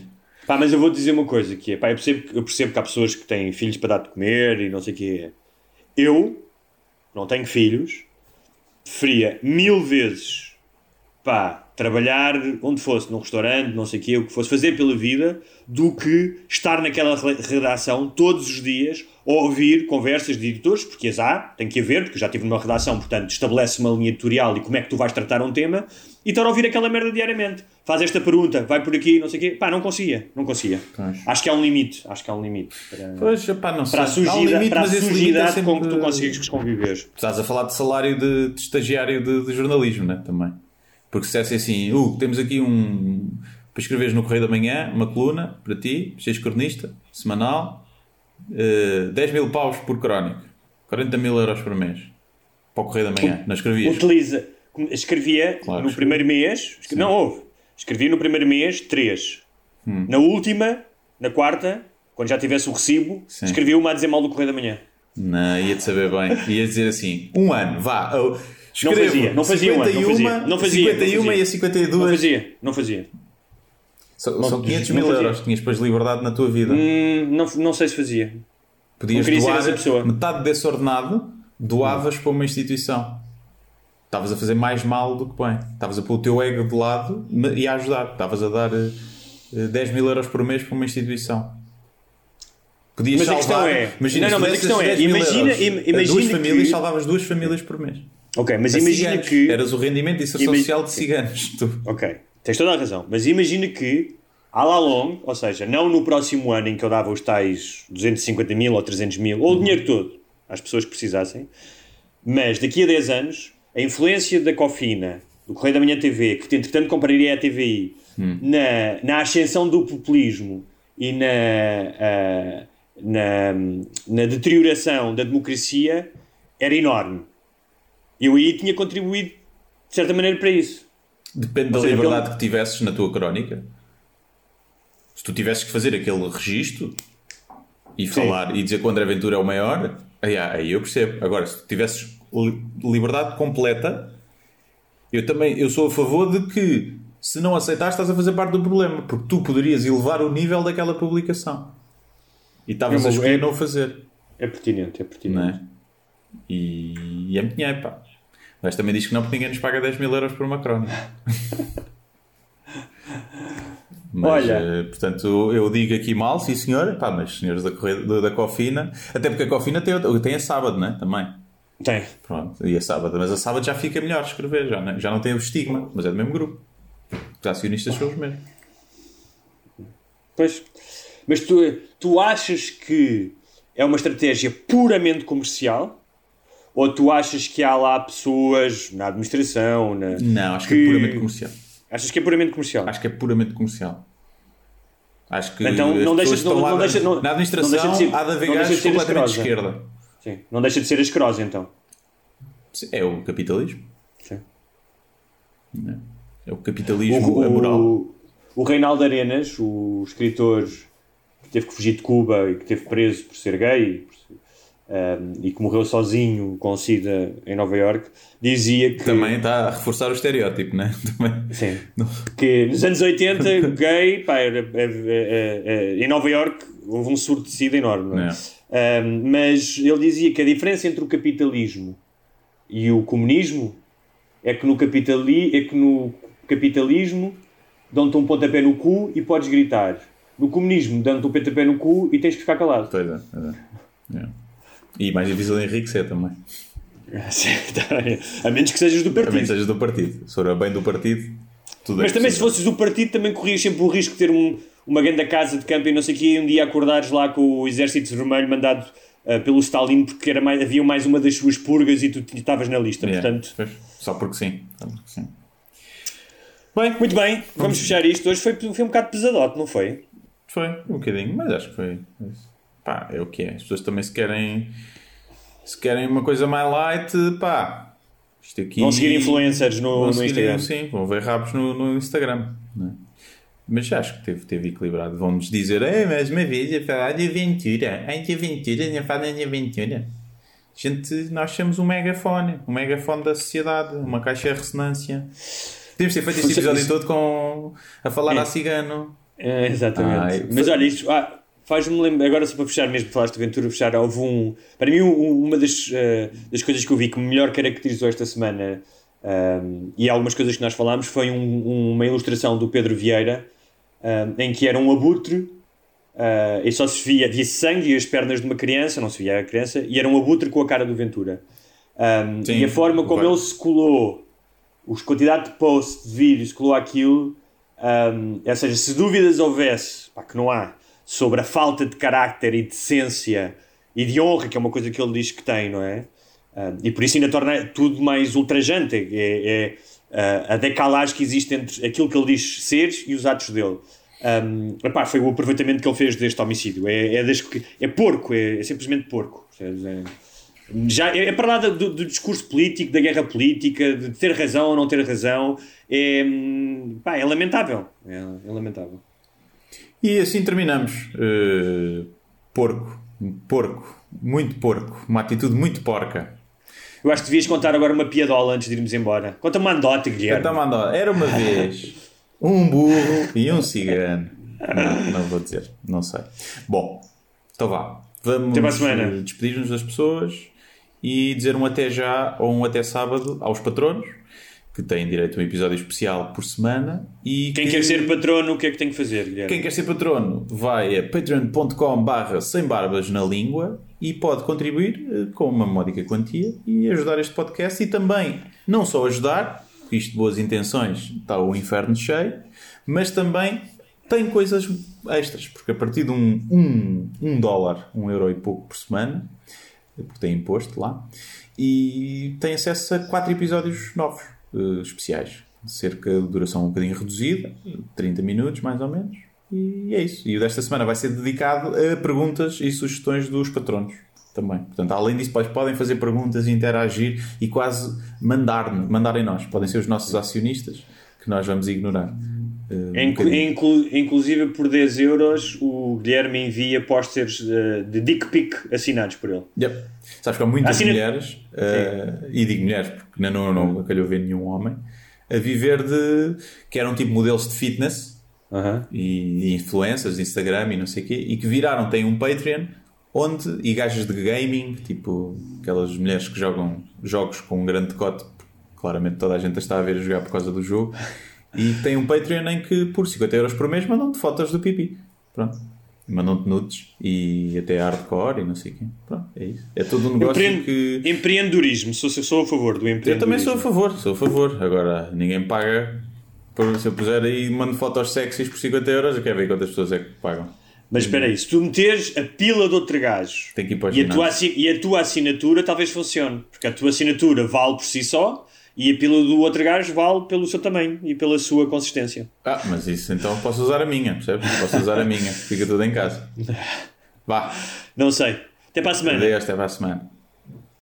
E: Pá, mas eu vou dizer uma coisa que é, pá, eu percebo, que- eu percebo que há pessoas que têm filhos para dar de comer e não sei o que é. Eu não tenho filhos, preferia mil vezes pá, trabalhar onde fosse, num restaurante, não sei o que, o que fosse, fazer pela vida, do que estar naquela re- redação todos os dias a ouvir conversas de editores, porque as há, tem que haver, porque já tive numa redação, portanto, estabelece uma linha editorial e como é que tu vais tratar um tema, e estar a ouvir aquela merda diariamente. Faz esta pergunta, vai por aqui, não sei o quê. Pá, não conseguia, não conseguia.
D: Pois.
E: Acho que há um limite, acho que há um limite. Para,
D: Pois, pá, não sei.
E: para a
D: Há um
E: para a
D: é
E: sujidade
D: sempre-
E: com que tu consegues conviver.
D: Estás a falar de salário de, de estagiário de, de jornalismo, né? Também. Porque se dissesse assim, uh, temos aqui um. para escreveres no Correio da Manhã, uma coluna para ti, seres cronista, semanal, eh, 10 mil paus por crónica, 40 mil euros por mês. Para o Correio da Manhã, não escrevias?
E: Utiliza, escrevia
D: Claro
E: no
D: que
E: primeiro mês, escre- não houve, escrevia no primeiro mês três.
D: Hum.
E: Na última, na quarta, quando já tivesse o recibo,
D: Sim.
E: escrevia uma a dizer mal do Correio da Manhã.
D: Não, ia-te saber bem. Ia dizer assim, um ano, vá. eu escrevo
E: fazia, não fazia um ano, não
D: 51,
E: fazia, não fazia,
D: 51
E: não fazia.
D: e a 52.
E: Não fazia, não fazia.
D: São,
E: Não-
D: são 500
E: não
D: mil
E: fazia.
D: euros. Tinhas depois liberdade na tua vida.
E: Hum, não, não sei se fazia.
D: Podias
E: não
D: doar metade desse ordenado, doavas para uma instituição. Estavas a fazer mais mal do que bem. Estavas a pôr o teu ego de lado e a ajudar. Estavas a dar eh, eh, 10 mil euros por mês para uma instituição. Podias
E: Mas a questão
D: salvar.
E: é-
D: Imagina,
E: não, não, mas a questão é,
D: 10
E: imagina-
D: euros
E: imagina
D: duas
E: que-
D: famílias, salvavas duas famílias por mês.
E: Ok, mas
D: A
E: imagina
D: ciganos.
E: que.
D: Eras o rendimento de inserção
E: Ima-
D: social de ciganos. Tu.
E: Ok, tens toda a razão. Mas imagina que, à la longue, ou seja, não no próximo ano em que eu dava os tais 250 mil ou 300 mil, ou o dinheiro todo às pessoas que precisassem, mas daqui a 10 anos, a influência da Cofina, do Correio da Manhã TV, que entretanto compraria a TVI, na, na ascensão do populismo e na, ah, na, na deterioração da democracia, era enorme. Eu aí tinha contribuído, de certa maneira, para isso.
D: Depende da
E: seja,
D: liberdade
E: pelo-
D: que tivesses na tua crónica. Se tu tivesses que fazer aquele registro e falar e dizer que o André Ventura é o maior, aí, aí eu percebo. Agora, se tu tivesses liberdade completa, eu também eu sou a favor de que Se não aceitares, estás a fazer parte do problema, porque tu poderias elevar o nível daquela publicação. E estavas
E: É
D: a escolher
E: é-
D: não o fazer.
E: É pertinente, é pertinente.
D: Não é? E, e é muito dinheiro, pá. Mas também diz que não, porque ninguém nos paga 10 mil euros por uma crónica. Mas,
E: Olha.
D: eh, portanto, eu digo aqui mal, sim senhor, pá, mas senhores da, da, da Cofina, até porque a Cofina tem, tem a sábado, né? Também.
E: Tem.
D: Pronto, e a sábado, mas a sábado já fica melhor escrever, já, não- já não tem o estigma, mas é do mesmo grupo. Os acionistas são os mesmos.
E: Pois. Mas tu, tu achas que é uma estratégia puramente comercial? Ou tu achas que há lá pessoas na administração? Na...
D: Não, acho que, é puramente comercial.
E: Achas que é puramente comercial?
D: Acho que é puramente comercial. Acho que
E: Então, não deixa-
D: pessoas que
E: não- não
D: na-
E: deixa- não-
D: na
E: não
D: administração
E: deixa de ser-
D: há de haver
E: não
D: gajos completamente de esquerda.
E: Sim. Não deixa de ser asquerosa, então.
D: É o capitalismo.
E: Sim.
D: É o capitalismo
E: o,
D: amoral.
E: o, o Reinaldo Arenas, o escritor que teve que fugir de Cuba e que esteve preso por ser gay por ser- um, e que morreu sozinho com SIDA em Nova York, dizia que.
D: Também está a reforçar o estereótipo, né? Também.
E: Sim. Que nos anos 80, gay, pá, era, é- é- é- em Nova York houve um surto de SIDA enorme. não é? Um, mas ele dizia que a diferença entre o capitalismo e o comunismo é que no, capitali é que no capitalismo dão-te um pontapé no cu e podes gritar. No comunismo dão-te um pontapé no cu e tens que ficar calado.
D: Pois é, é. É. E mais difícil de enriquecer também.
E: a menos que sejas do
D: Também
E: partido.
D: sejas do partido. Se for bem do partido, tudo
E: Mas
D: é
E: também se
D: possível.
E: fosses do partido também corrias sempre o risco de ter um, uma grande casa de campo e não sei o quê e um dia acordares lá com o exército vermelho mandado ah, pelo Stalin porque era mais, havia mais uma das suas purgas e tu estavas na lista.
D: Yeah,
E: Portanto,
D: Só porque sim. Só porque sim.
E: bem, muito bem, vamos fechar isto. Hoje foi, foi um bocado pesadote, não foi?
D: Foi, um bocadinho, mas acho que foi. Pá, é o que é. As pessoas também se querem. Se querem uma coisa mais light, pá. Isto aqui.
E: Vão seguir influencers no,
D: vão
E: no
D: seguir,
E: Instagram.
D: Sim, vão ver rabos no, no Instagram. né? Mas acho que teve, teve equilibrado. Vão-nos dizer, é mais uma vez a falar de aventura. Ai, de aventura, não falam de aventura. Gente, nós somos um megafone, um megafone da sociedade, uma caixa de ressonância. Podemos ter feito este episódio
E: isso-
D: todo com, a falar
E: É.
D: a cigano.
E: É, exatamente.
D: Ai,
E: Mas olha, isto ah, faz-me lembrar, agora só para fechar mesmo, falaste de aventura, fechar, houve um. Para mim, um- uma das, ah, das coisas que eu vi que melhor caracterizou esta semana ahm, e algumas coisas que nós falámos foi um- uma ilustração do Pedro Vieira ahm, em que era um abutre ah, e só se via, via sangue e as pernas de uma criança, não se via a criança, e era um abutre com a cara do Ventura. Ahm,
D: Sim,
E: e a forma como
D: vai.
E: ele se colou, os quantidade de posts de vídeos colou aquilo, um, ou seja, se dúvidas houvesse, pá, que não há, sobre a falta de carácter e de decência e de honra, que é uma coisa que ele diz que tem, não é? Um, e por isso ainda torna tudo mais ultrajante. É, é, uh, a decalagem que existe entre aquilo que ele diz ser e os atos dele. Um, epá, foi o aproveitamento que ele fez deste homicídio. É, é, é porco, é, é simplesmente porco. É- já é, para lá do, do discurso político, da guerra política, de ter razão ou não ter razão. É, é lamentável. É, é lamentável.
D: E assim terminamos. Uh, porco. Porco. Muito porco. Uma atitude muito porca.
E: Eu acho que devias contar agora uma piadola antes de irmos embora. Conta uma anedota, Guilherme.
D: Então, mandou. Era uma vez um burro e um cigano. Não, não vou dizer. Não sei. Bom, então vá. Vamos despedir-nos das pessoas e dizer um até já ou um até sábado aos patronos que têm direito a um episódio especial por semana e
E: Quem
D: que-
E: quer ser patrono, o que é que tem que fazer, Guilherme?
D: Quem quer ser patrono vai a patreon.com barra sem barbas na língua e pode contribuir eh, com uma módica quantia e ajudar este podcast e também, não só ajudar, porque isto de boas intenções está o inferno cheio, mas também tem coisas extras, porque a partir de um, um, um dólar, um euro e pouco por semana, porque tem imposto lá, e tem acesso a quatro episódios novos, eh, especiais, cerca de duração um bocadinho reduzida, 30 minutos mais ou menos, e é isso. E o desta semana vai ser dedicado a perguntas e sugestões dos patronos também. Portanto, além disso, podem fazer perguntas, interagir e quase mandar mandar em nós. Podem ser os nossos acionistas, que nós vamos ignorar. Um
E: Inclu- inclusive por 10 euros o Guilherme envia pósteres eh, de dick pic assinados por ele.
D: Yep. Sabes que há muitas
E: Assina-
D: mulheres, eh, e digo mulheres porque não, não, não calhou ver nenhum homem, a viver de. que eram tipo modelos de fitness
E: Aham.
D: e, e influencers, Instagram e não sei o quê, e que viraram, têm um Patreon onde, e gajas de gaming, tipo aquelas mulheres que jogam jogos com um grande decote, claramente toda a gente está a ver a jogar por causa do jogo, e têm um Patreon em que por 50 euros por mês mandam-te fotos do pipi. Pronto. Mandam-te nudes e até hardcore e não sei o quê. Pronto, é isso. É todo um negócio
E: Empre-
D: que.
E: Empreendedorismo, sou, sou a favor do
D: Eu
E: empreendedorismo.
D: também sou a favor, sou a favor. Agora, ninguém paga. por- Se eu puser aí, mando fotos sexys por 50 euros, eu quero ver quantas pessoas é que pagam.
E: Mas espera aí, se tu meteres a pila de outro gajo
D: Tem
E: e a, tua e a tua assinatura talvez funcione, porque a tua assinatura vale por si só e a pila do outro gajo vale pelo seu tamanho e pela sua consistência.
D: Ah, mas isso então posso usar a minha, percebes? Posso usar a minha, fica tudo em casa. Vá,
E: Não sei. Até para a semana.
D: adeus, até para a semana.